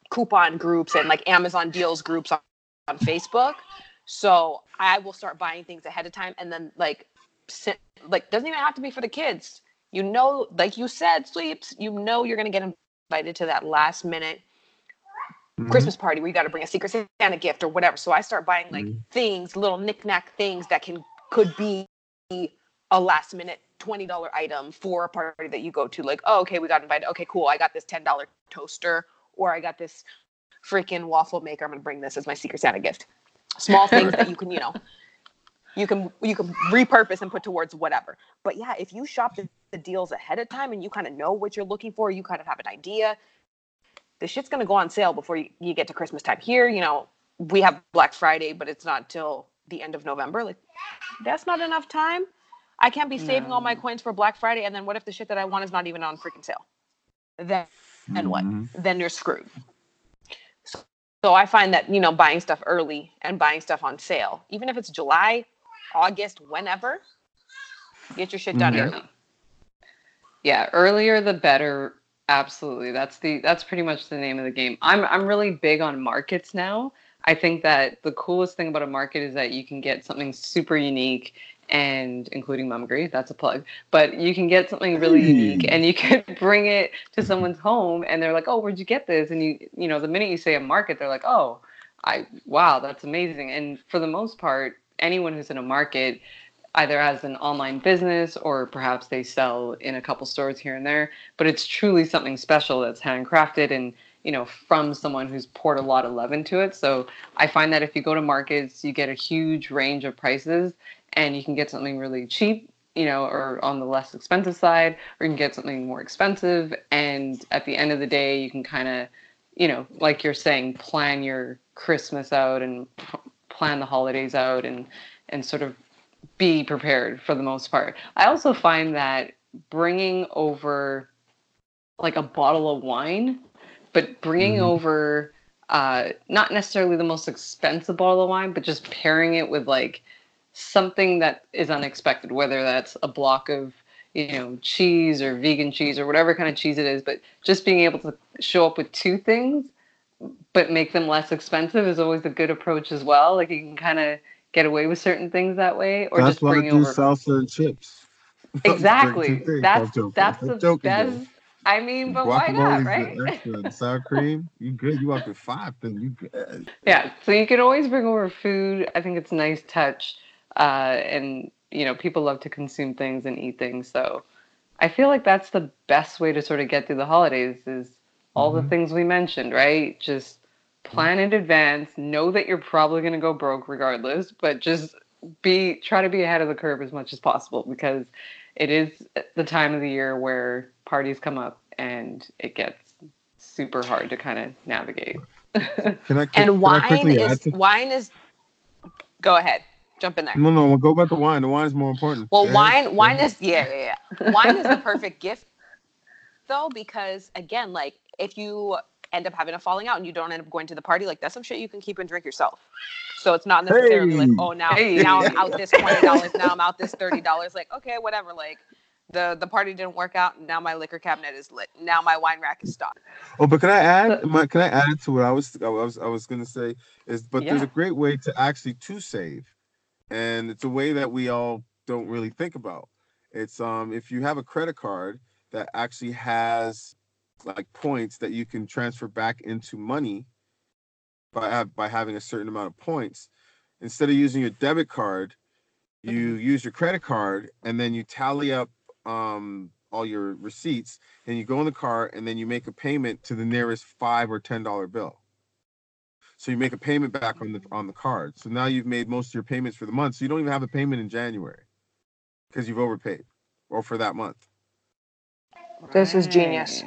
coupon groups and like Amazon deals groups on, on Facebook. So I will start buying things ahead of time, and then like sit, like doesn't even have to be for the kids. You know, like you said, sleeps. You know, you're gonna get invited to that last minute Mhm. Christmas party where you got to bring a secret Santa gift or whatever. So I start buying like Mhm. things, little knickknack things that can could be a last minute twenty dollar item for a party that you go to. Like, oh, okay, we got invited. Okay, cool. I got this ten dollar toaster, or I got this freaking waffle maker. I'm gonna bring this as my secret Santa gift. Small things that you [laughs] can, you know, you can you can repurpose and put towards whatever. But yeah, if you shop the, the deals ahead of time and you kind of know what you're looking for, you kind of have an idea the shit's gonna go on sale before you, you get to Christmas time. Here, you know, we have Black Friday, but it's not till the end of November. Like, that's not enough time. I can't be saving all my coins for Black Friday, and then what if the shit that I want is not even on freaking sale? Then, then what? Mhm. Then you're screwed. So, so I find that you know, buying stuff early and buying stuff on sale, even if it's July, August, whenever, get your shit done Mhm. early. Yeah, earlier the better. Absolutely. That's the that's pretty much the name of the game. I'm I'm really big on markets now. I think that the coolest thing about a market is that you can get something super unique and including Mumgry, that's a plug. But you can get something really unique hmm. and you [laughs] can bring it to someone's home and they're like, "Oh, where'd you get this?" And you you know, the minute you say a market, they're like, "Oh, I wow, that's amazing." And for the most part, anyone who's in a market either as an online business or perhaps they sell in a couple stores here and there but it's truly something special that's handcrafted and you know from someone who's poured a lot of love into it so i find that if you go to markets you get a huge range of prices and you can get something really cheap you know or on the less expensive side or you can get something more expensive and at the end of the day you can kind of you know like you're saying plan your christmas out and plan the holidays out and and sort of be prepared for the most part. I also find that bringing over like a bottle of wine, but bringing Mhm. over uh, not necessarily the most expensive bottle of wine, but just pairing it with like something that is unexpected, whether that's a block of you know cheese or vegan cheese or whatever kind of cheese it is, but just being able to show up with two things but make them less expensive is always a good approach as well. Like you can kind of get away with certain things that way, or That's just why I bring do over. salsa and chips. [laughs] Exactly. Drink two things. That's that's I'm the joking, though. I mean, but why not, right? [laughs] extra. Sour cream, you good. You up to five, then you good. yeah. So you can always bring over food. I think it's a nice touch, uh, and you know, people love to consume things and eat things. So I feel like that's the best way to sort of get through the holidays is all Mhm. the things we mentioned, right? Just plan in advance, know that you're probably going to go broke regardless, but just be try to be ahead of the curve as much as possible because it is the time of the year where parties come up and it gets super hard to kind of navigate. Can I? [laughs] And can I wine quickly add is to- wine is. Go ahead, jump in there. No, no, we'll go back to wine. The wine is more important. Well, Go wine wine is yeah, yeah, yeah. Wine is the perfect gift though because again, like if you end up having a falling out and you don't end up going to the party, like that's some shit you can keep and drink yourself. So it's not necessarily like, oh now Hey. now I'm out this twenty [laughs] dollars, now I'm out this thirty dollars. Like, okay, whatever. Like the the party didn't work out, now my liquor cabinet is lit. Now my wine rack is stocked. Oh, but can I add? My, can I add to what I was I was I was gonna say is, but there's a great way to actually to save, and it's a way that we all don't really think about. It's um if you have a credit card that actually has like points that you can transfer back into money by by having a certain amount of points, instead of using your debit card, you use your credit card and then you tally up um all your receipts and you go in the car and then you make a payment to the nearest five or ten dollar bill. So you make a payment back on the on the card. So now you've made most of your payments for the month. So you don't even have a payment in January because you've overpaid or for that month, This is genius.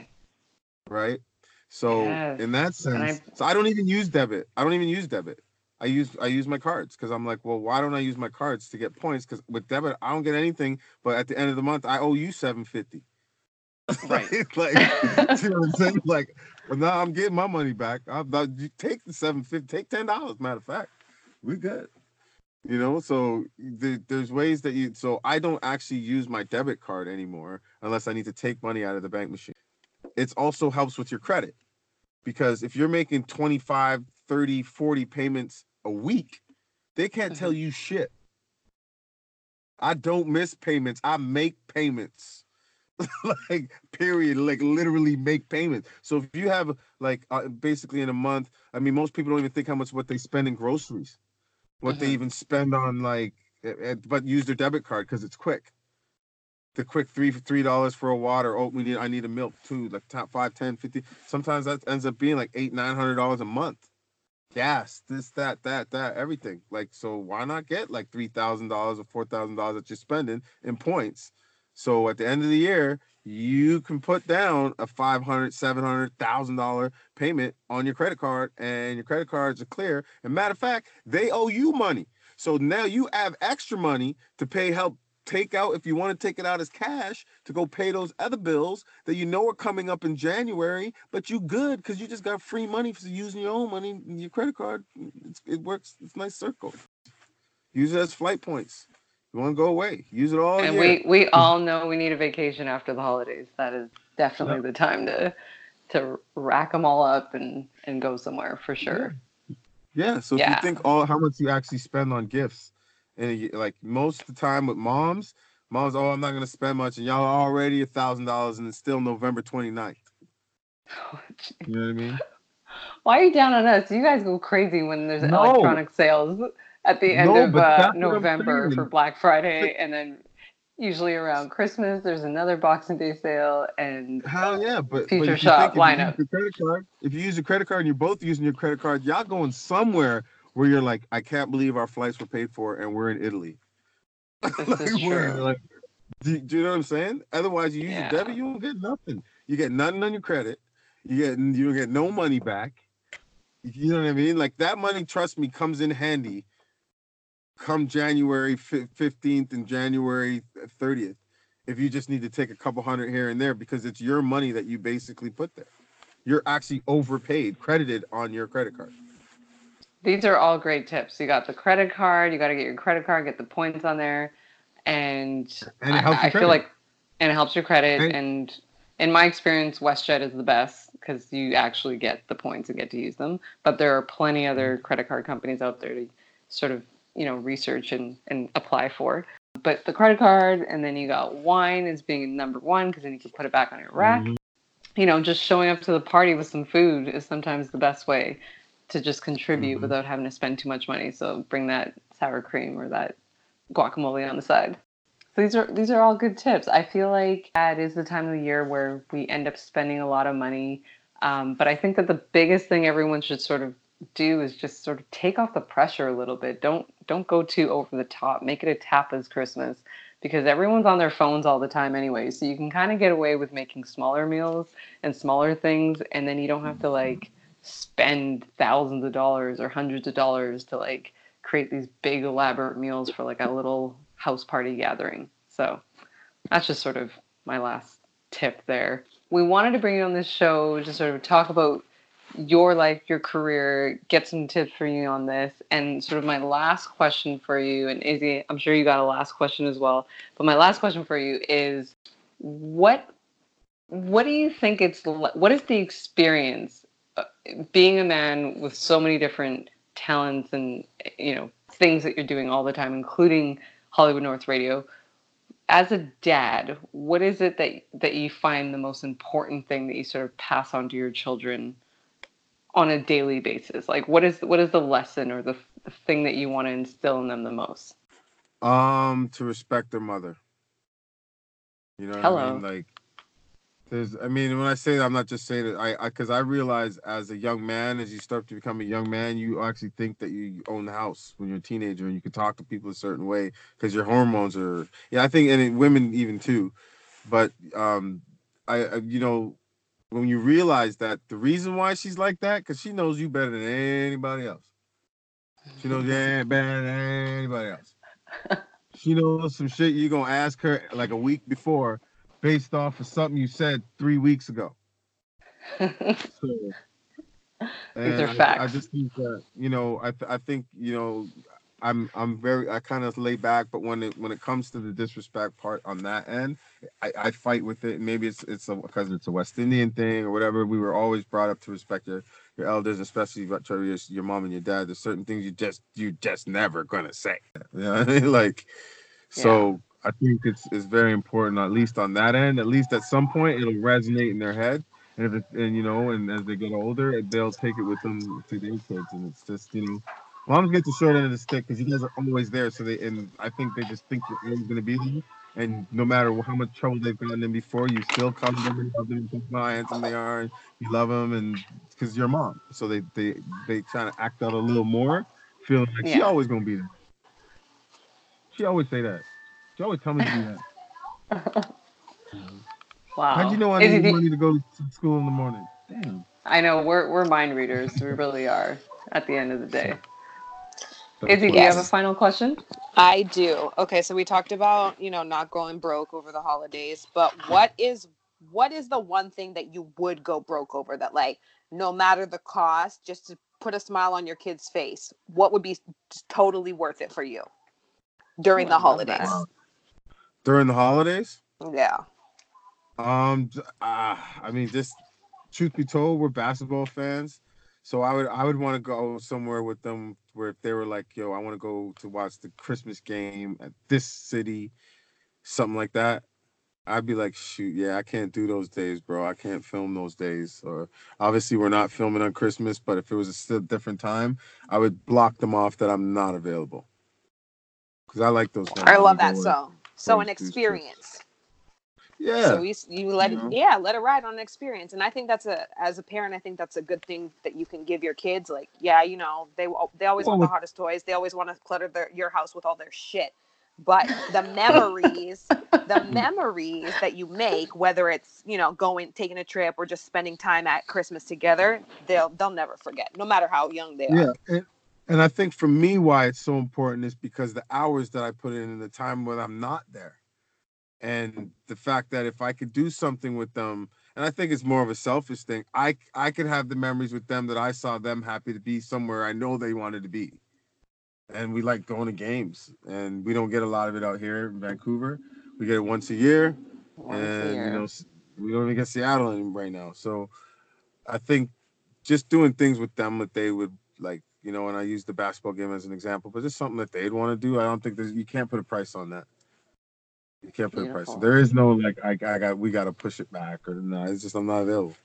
Right. right? So Yes. in that And I- sense, so I don't even use debit. I don't even use debit. I use I use my cards because I'm like, well, why don't I use my cards to get points? Because with debit, I don't get anything. But at the end of the month, I owe you seven fifty. [laughs] Right. like, [laughs] you know what I'm saying? [laughs] Like, well, now I'm getting my money back. Not, you take the seven fifty, take ten dollars. Matter of fact, we good. You know, so the, there's ways that you. So I don't actually use my debit card anymore unless I need to take money out of the bank machine. It also helps with your credit because if you're making 25, 30, 40 payments a week, they can't tell mm-hmm. you shit. I don't miss payments. I make payments. [laughs] like period like literally make payments. So if you have like uh, basically in a month i mean most people don't even think how much what they spend in groceries. What they Mhm. even spend on like but use their debit card because it's quick. The quick three for three dollars for a water oh we need i need a milk too like top five ten fifty. Sometimes that ends up being like eight nine hundred dollars a month. Gas this that that that everything. Like so why not get like three thousand dollars or four thousand dollars that you're spending in points so at the end of the year, you can put down a five hundred, seven hundred thousand dollar payment on your credit card, and your credit cards are clear. And matter of fact, they owe you money. So now you have extra money to pay help take out if you want to take it out as cash to go pay those other bills that you know are coming up in January, but you good because you just got free money for using your own money, your credit card. It works. It's nice circle. Use it as flight points. You want to go away? Use it all and year. we [laughs] we all know we need a vacation after the holidays. That is definitely the time to to rack them all up and and go somewhere for sure. Yeah. So if you think all how much you actually spend on gifts, and like most of the time with moms, moms, oh, I'm not gonna spend much, and y'all are already a thousand dollars, and it's still November 29th. You know what I mean? Why are you down on us? You guys go crazy when there's No. electronic sales at the end No, of uh, that's what I'm November for Black Friday, and then usually around Christmas there's another Boxing Day sale, and Hell yeah, but, but Future you shop think if you lineup. card, if you use your credit card and you're both using your credit card, y'all going somewhere where you're like, I can't believe our flights were paid for, and we're in Italy. [laughs] is true. like, do, do you know what I'm saying? Otherwise, you use Yeah. your debit, you don't get nothing. You get nothing on your credit. You get you don't get no money back. You know what I mean? Like that money, trust me, comes in handy. Come January fifteenth and January uh, thirtieth, if you just need to take a couple hundred here and there because it's your money that you basically put there. You're actually overpaid, credited on your credit card. These are all great tips. You got the credit card. You got to get your credit card, get the points on there, and, And it I, I feel like, and it helps your credit. And- And, in my experience, WestJet is the best because you actually get the points and get to use them. But there are plenty other mm-hmm. credit card companies out there to sort of you know research and and apply for. But the credit card, and then you got wine as being number one because then you can put it back on your rack Mhm. you know, just showing up to the party with some food is sometimes the best way to just contribute Mhm. without having to spend too much money. So bring that sour cream or that guacamole on the side. So These are these are all good tips. I feel like that is the time of the year where we end up spending a lot of money. Um, but I think that the biggest thing everyone should sort of do is just sort of take off the pressure a little bit. Don't don't go too over the top. Make it a tapas Christmas because everyone's on their phones all the time anyway. So you can kind of get away with making smaller meals and smaller things, and then you don't have to like spend thousands of dollars or hundreds of dollars to like create these big elaborate meals for like a little house party gathering. So that's just sort of my last tip there. We wanted to bring you on this show to sort of talk about your life, your career, get some tips for you on this. And sort of my last question for you, and Izzy, I'm sure you got a last question as well. But my last question for you is what what do you think it's what is the experience uh, being a man with so many different talents and you know things that you're doing all the time including Hollywood North Radio as a dad what is it that that you find the most important thing that you sort of pass on to your children on a daily basis? Like, what is what is the lesson or the, the thing that you want to instill in them the most? Um, to respect their mother. You know, Hello. I mean? like, there's. I mean, when I say that, I'm not just saying it. I, I, because I realize as a young man, as you start to become a young man, you actually think that you own the house when you're a teenager, and you can talk to people a certain way because your hormones are. Yeah, I think, and women even too, but um, I, I you know, when you realize that the reason why she's like that, because she knows you better than anybody else. She knows you better than anybody else. [laughs] she knows some shit you're gonna ask her like a week before, based off of something you said three weeks ago. [laughs] so, These are facts. I, I, just think that you know, I th- I think you know, I'm I'm very I kind of lay back, but when it when it comes to the disrespect part on that end, I, I fight with it. Maybe it's it's because it's a West Indian thing or whatever. We were always brought up to respect your your elders, especially your your mom and your dad. There's certain things you just you just never gonna say. [laughs] You know I mean? Like, so yeah. I think it's it's very important, at least on that end. At least at some point, it'll resonate in their head. And if it, and you know, and as they get older, they'll take it with them to their kids, and it's just you know Moms get the short end of the stick because you guys are always there. So they and I think they just think you're always going to be there. And no matter how much trouble they've gotten in before, you still come to them and love them, how handsome they are, and you love them, and because you're mom. So they they they try to act out a little more, feeling like yeah. she always gonna be there. She always say that. She always tell me to do that. [laughs] wow. How'd you know I need money to go to school in the morning? Damn. I know we're we're mind readers. we really are. At the end of the day. Izzy, do you have a final question? I do. Okay, so we talked about, you know, not going broke over the holidays, but what is what is the one thing that you would go broke over that like no matter the cost just to put a smile on your kid's face, what would be totally worth it for you during the holidays? During the holidays? Yeah. Um uh, I mean just truth be told, we're basketball fans. So I would I would want to go somewhere with them where if they were like, yo, I want to go to watch the Christmas game at this city, something like that. I'd be like, shoot, yeah, I can't do those days, bro. I can't film those days. Or obviously we're not filming on Christmas, but if it was a still different time, I would block them off that I'm not available. Cause I like those. I love that. So, so an experience. Yeah. So you, you let it, yeah, let it ride on an experience. And I think that's a, as a parent, I think that's a good thing that you can give your kids. Like, yeah, you know, they, they always well, want the hottest toys. They always want to clutter their, your house with all their shit. But the memories, the [laughs] mm. memories that you make, whether it's, you know, going, taking a trip or just spending time at Christmas together, they'll, they'll never forget no matter how young they are. Yeah. And, and I think for me, why it's so important is because the hours that I put in and the time when I'm not there and the fact that if I could do something with them, and I think it's more of a selfish thing, I I could have the memories with them that I saw them happy to be somewhere I know they wanted to be, and we like going to games, and we don't get a lot of it out here in Vancouver. We get it once a year, once and a year. you know we don't even get Seattle right now. So I think just doing things with them that they would like, you know, and I use the basketball game as an example, but just something that they'd want to do. I don't think there's you can't put a price on that. You can't put Beautiful. a price. There is no like I, I got we got to push it back or no. It's just I'm not available.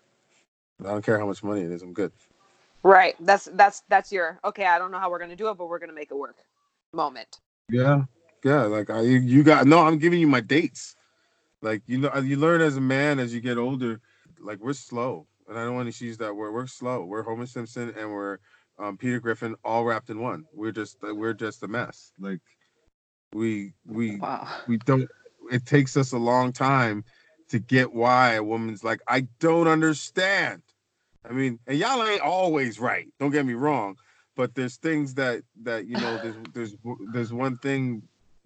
I don't care how much money it is. I'm good. Right. That's that's that's your okay. I don't know how we're gonna do it, but we're gonna make it work. Moment. Yeah. yeah, like I you got no, I'm giving you my dates. Like you know, you learn as a man as you get older. Like we're slow, and I don't want to use that word. We're slow. We're Homer Simpson and we're um, Peter Griffin all wrapped in one. We're just we're just a mess. Like we we Wow. we don't. It takes us a long time to get why a woman's like I don't understand. I mean, and y'all ain't always right. Don't get me wrong, but there's things that that you know there's [sighs] there's there's one thing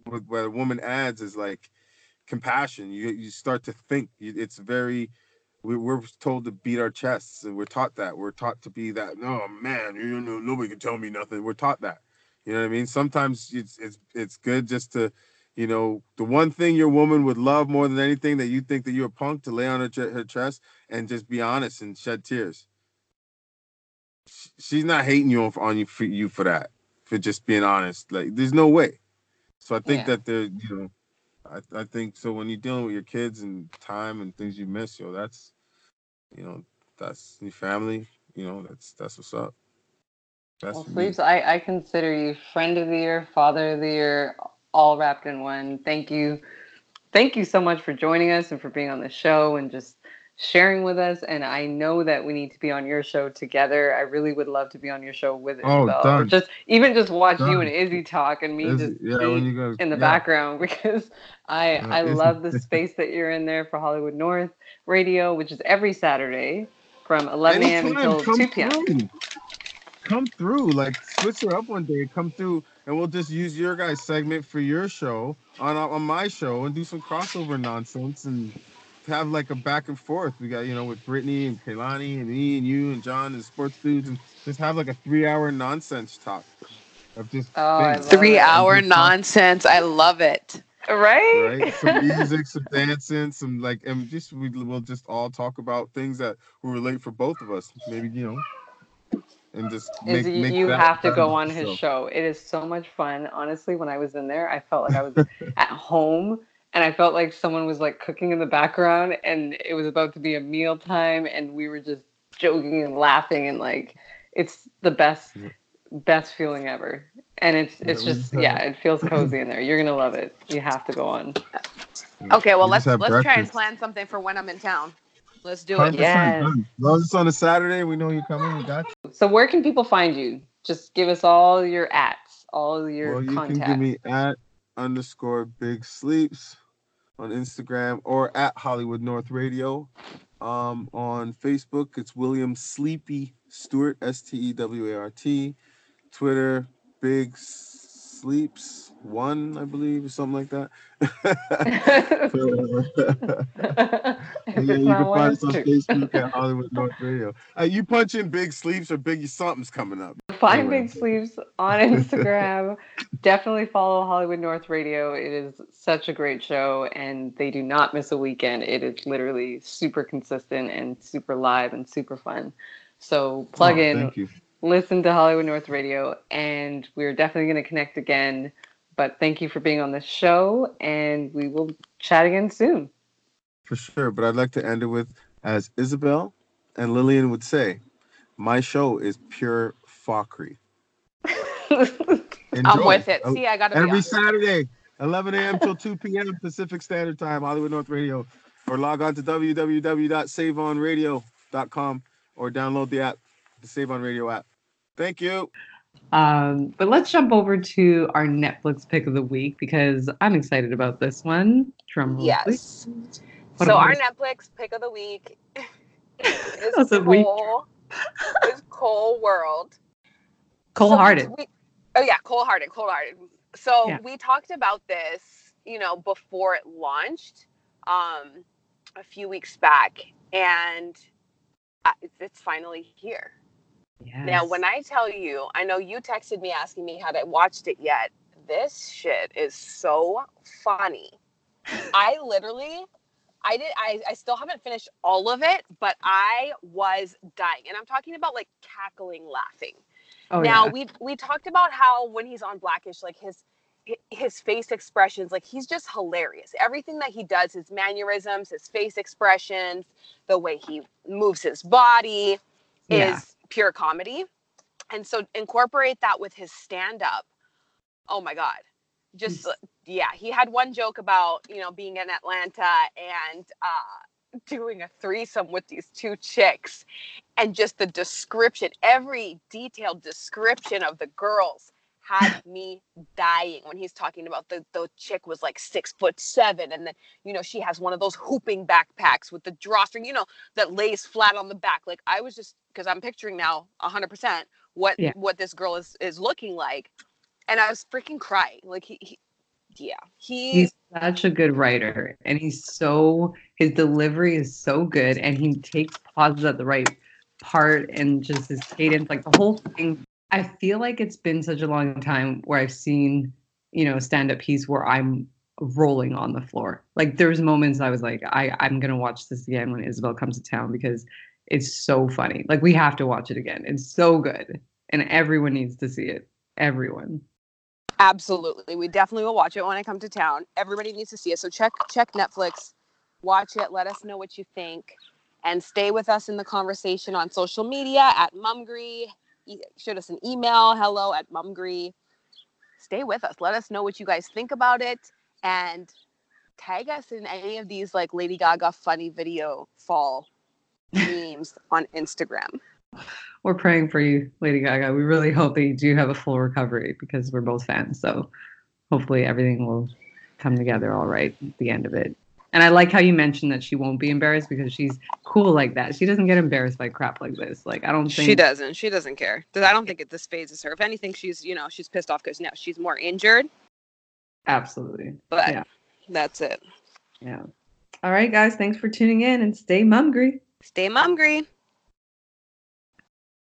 with, where a woman adds is like compassion. You you start to think. It's very we, we're told to beat our chests, and we're taught that. We're taught to be that. No man, you know nobody can tell me nothing. We're taught that. You know what I mean? Sometimes it's it's it's good just to, you know, the one thing your woman would love more than anything that you think that you're a punk to lay on her, her chest and just be honest and shed tears. She's not hating you on, on you for you for that, for just being honest. Like there's no way. So I think Yeah. that they're, you know, I, I think so when you're dealing with your kids and time and things you miss, yo, that's, you know, that's your family. You know, that's that's what's up. That's Well. Sleeps, I, I consider you friend of the year, father of the year, all wrapped in one. Thank you. Thank you so much for joining us and for being on the show and just sharing with us. And I know that we need to be on your show together. I really would love to be on your show with Oh, Isabel. Or done. just even just watch you and Izzy talk and me Is- just yeah, in the yeah. background [laughs] because I I Izzy- love the space that you're in there for Hollywood North Radio, which is every Saturday from 11 a.m. Until come 2 p.m. Through. Come through, like switch her up one day. Come through, and we'll just use your guys' segment for your show on on my show and do some crossover nonsense and have like a back and forth. We got you know with Brittany and Kaylani and me and you and John and sports dudes and just have like a three-hour nonsense talk of just Oh, I things, love Three it. hour And just talk, nonsense. I love it. Right? right? Some music, some dancing, some like, and just we will just all talk about things that will relate for both of us. Maybe you know, and just make Izzy, make you that have to go on his show. show. It is so much fun. Honestly, when I was in there, I felt like I was [laughs] at home and I felt like someone was like cooking in the background and it was about to be a meal time and we were just joking and laughing and like it's the best Yeah. best feeling ever. And it's it's we just just yeah, it feels cozy in there. You're going to love it. You have to go on. Okay, well We let's let's try and plan something for when I'm in town. Let's do it. Yes. done. As long as it's on a Saturday, we know you're coming. We got you. So where can people find you? Just give us all your ats, all your well, you contacts. can give me at underscore big sleeps on Instagram or at Hollywood North Radio. Um, on Facebook, it's William Sleepy Stewart, S T E W A R T. Twitter, Big Sleeps One, I believe, or something like that. [laughs] [laughs] [laughs] Yeah, you can find us on. Facebook at Hollywood North Radio. Uh, you punch in Big Sleeps or Big Something's coming up. Find Anyway. Big Sleeps on [laughs] Instagram. Definitely follow Hollywood North Radio. It is such a great show, and they do not miss a weekend. It is literally super consistent and super live and super fun. So plug Oh, in, listen to Hollywood North Radio, and we're definitely going to connect again. But thank you for being on the show, and we will chat again soon. For sure, but I'd like to end it with, as Isabel and Lillian would say, my show is pure fuckery. [laughs] I'm with it. See, I gotta Every honest. Saturday, 11 a.m. till 2 p.m. Pacific Standard Time, Hollywood North Radio, or log on to www.saveonradio.com or download the app, the Save On Radio app. Thank you. Um, but let's jump over to our Netflix pick of the week because I'm excited about this one. Drum roll, please. Yes. What so our? Netflix pick of the week [laughs] is the week. Cole. is Cole World. Cole hearted. we- oh yeah, Cole hearted, Cole hearted. So Yeah. we talked about this, you know, before it launched, um, a few weeks back, and it's, it's finally here. Now, when I tell you, I know you texted me asking me had I watched it yet. This shit is so funny. I literally, I did, I, I still haven't finished all of it, but I was dying, and I'm talking about like cackling, laughing. Oh, now yeah. we we talked about how when he's on blackish like his his face expressions like he's just hilarious. Everything that he does his mannerisms his face expressions the way he moves his body Yeah. is pure comedy. And so incorporate that with his stand up oh my god just yeah, he had one joke about you know being in Atlanta and uh, doing a threesome with these two chicks, and just the description, every detailed description of the girls had [laughs] me dying when he's talking about the the chick was like six foot seven and then you know she has one of those hooping backpacks with the drawstring you know that lays flat on the back like i was just because i'm picturing now 100% what Yeah. what this girl is is looking like and i was freaking crying like he, he yeah he He's such a good writer, and he's so his delivery is so good, and he takes pauses at the right part, and just his cadence, like the whole thing. I feel like it's been such a long time where I've seen, you know, stand up piece where I'm rolling on the floor. Like there's moments I was like, I I'm gonna watch this again when Isabel comes to town because it's so funny. Like we have to watch it again. It's so good, and everyone needs to see it. Everyone. Absolutely. We definitely will watch it when I come to town. Everybody needs to see it. So check check Netflix, watch it, let us know what you think, and stay with us in the conversation on social media at Mumgry. E- Shoot us an email, hello at Mumgry. Stay with us. Let us know what you guys think about it and tag us in any of these like Lady Gaga funny video fall memes on Instagram. [laughs] We're praying for you, Lady Gaga. We really hope that you do have a full recovery because we're both fans. So hopefully everything will come together all right at the end of it. And I like how you mentioned that she won't be embarrassed because she's cool like that. She doesn't get embarrassed by crap like this. Like I don't think She doesn't. She doesn't care. Because I don't think it this fazes her. If anything, she's you know she's pissed off because now she's more injured. Absolutely. But Yeah. that's it. Yeah. All right, guys. Thanks for tuning in and stay mumgry. Stay mumgry.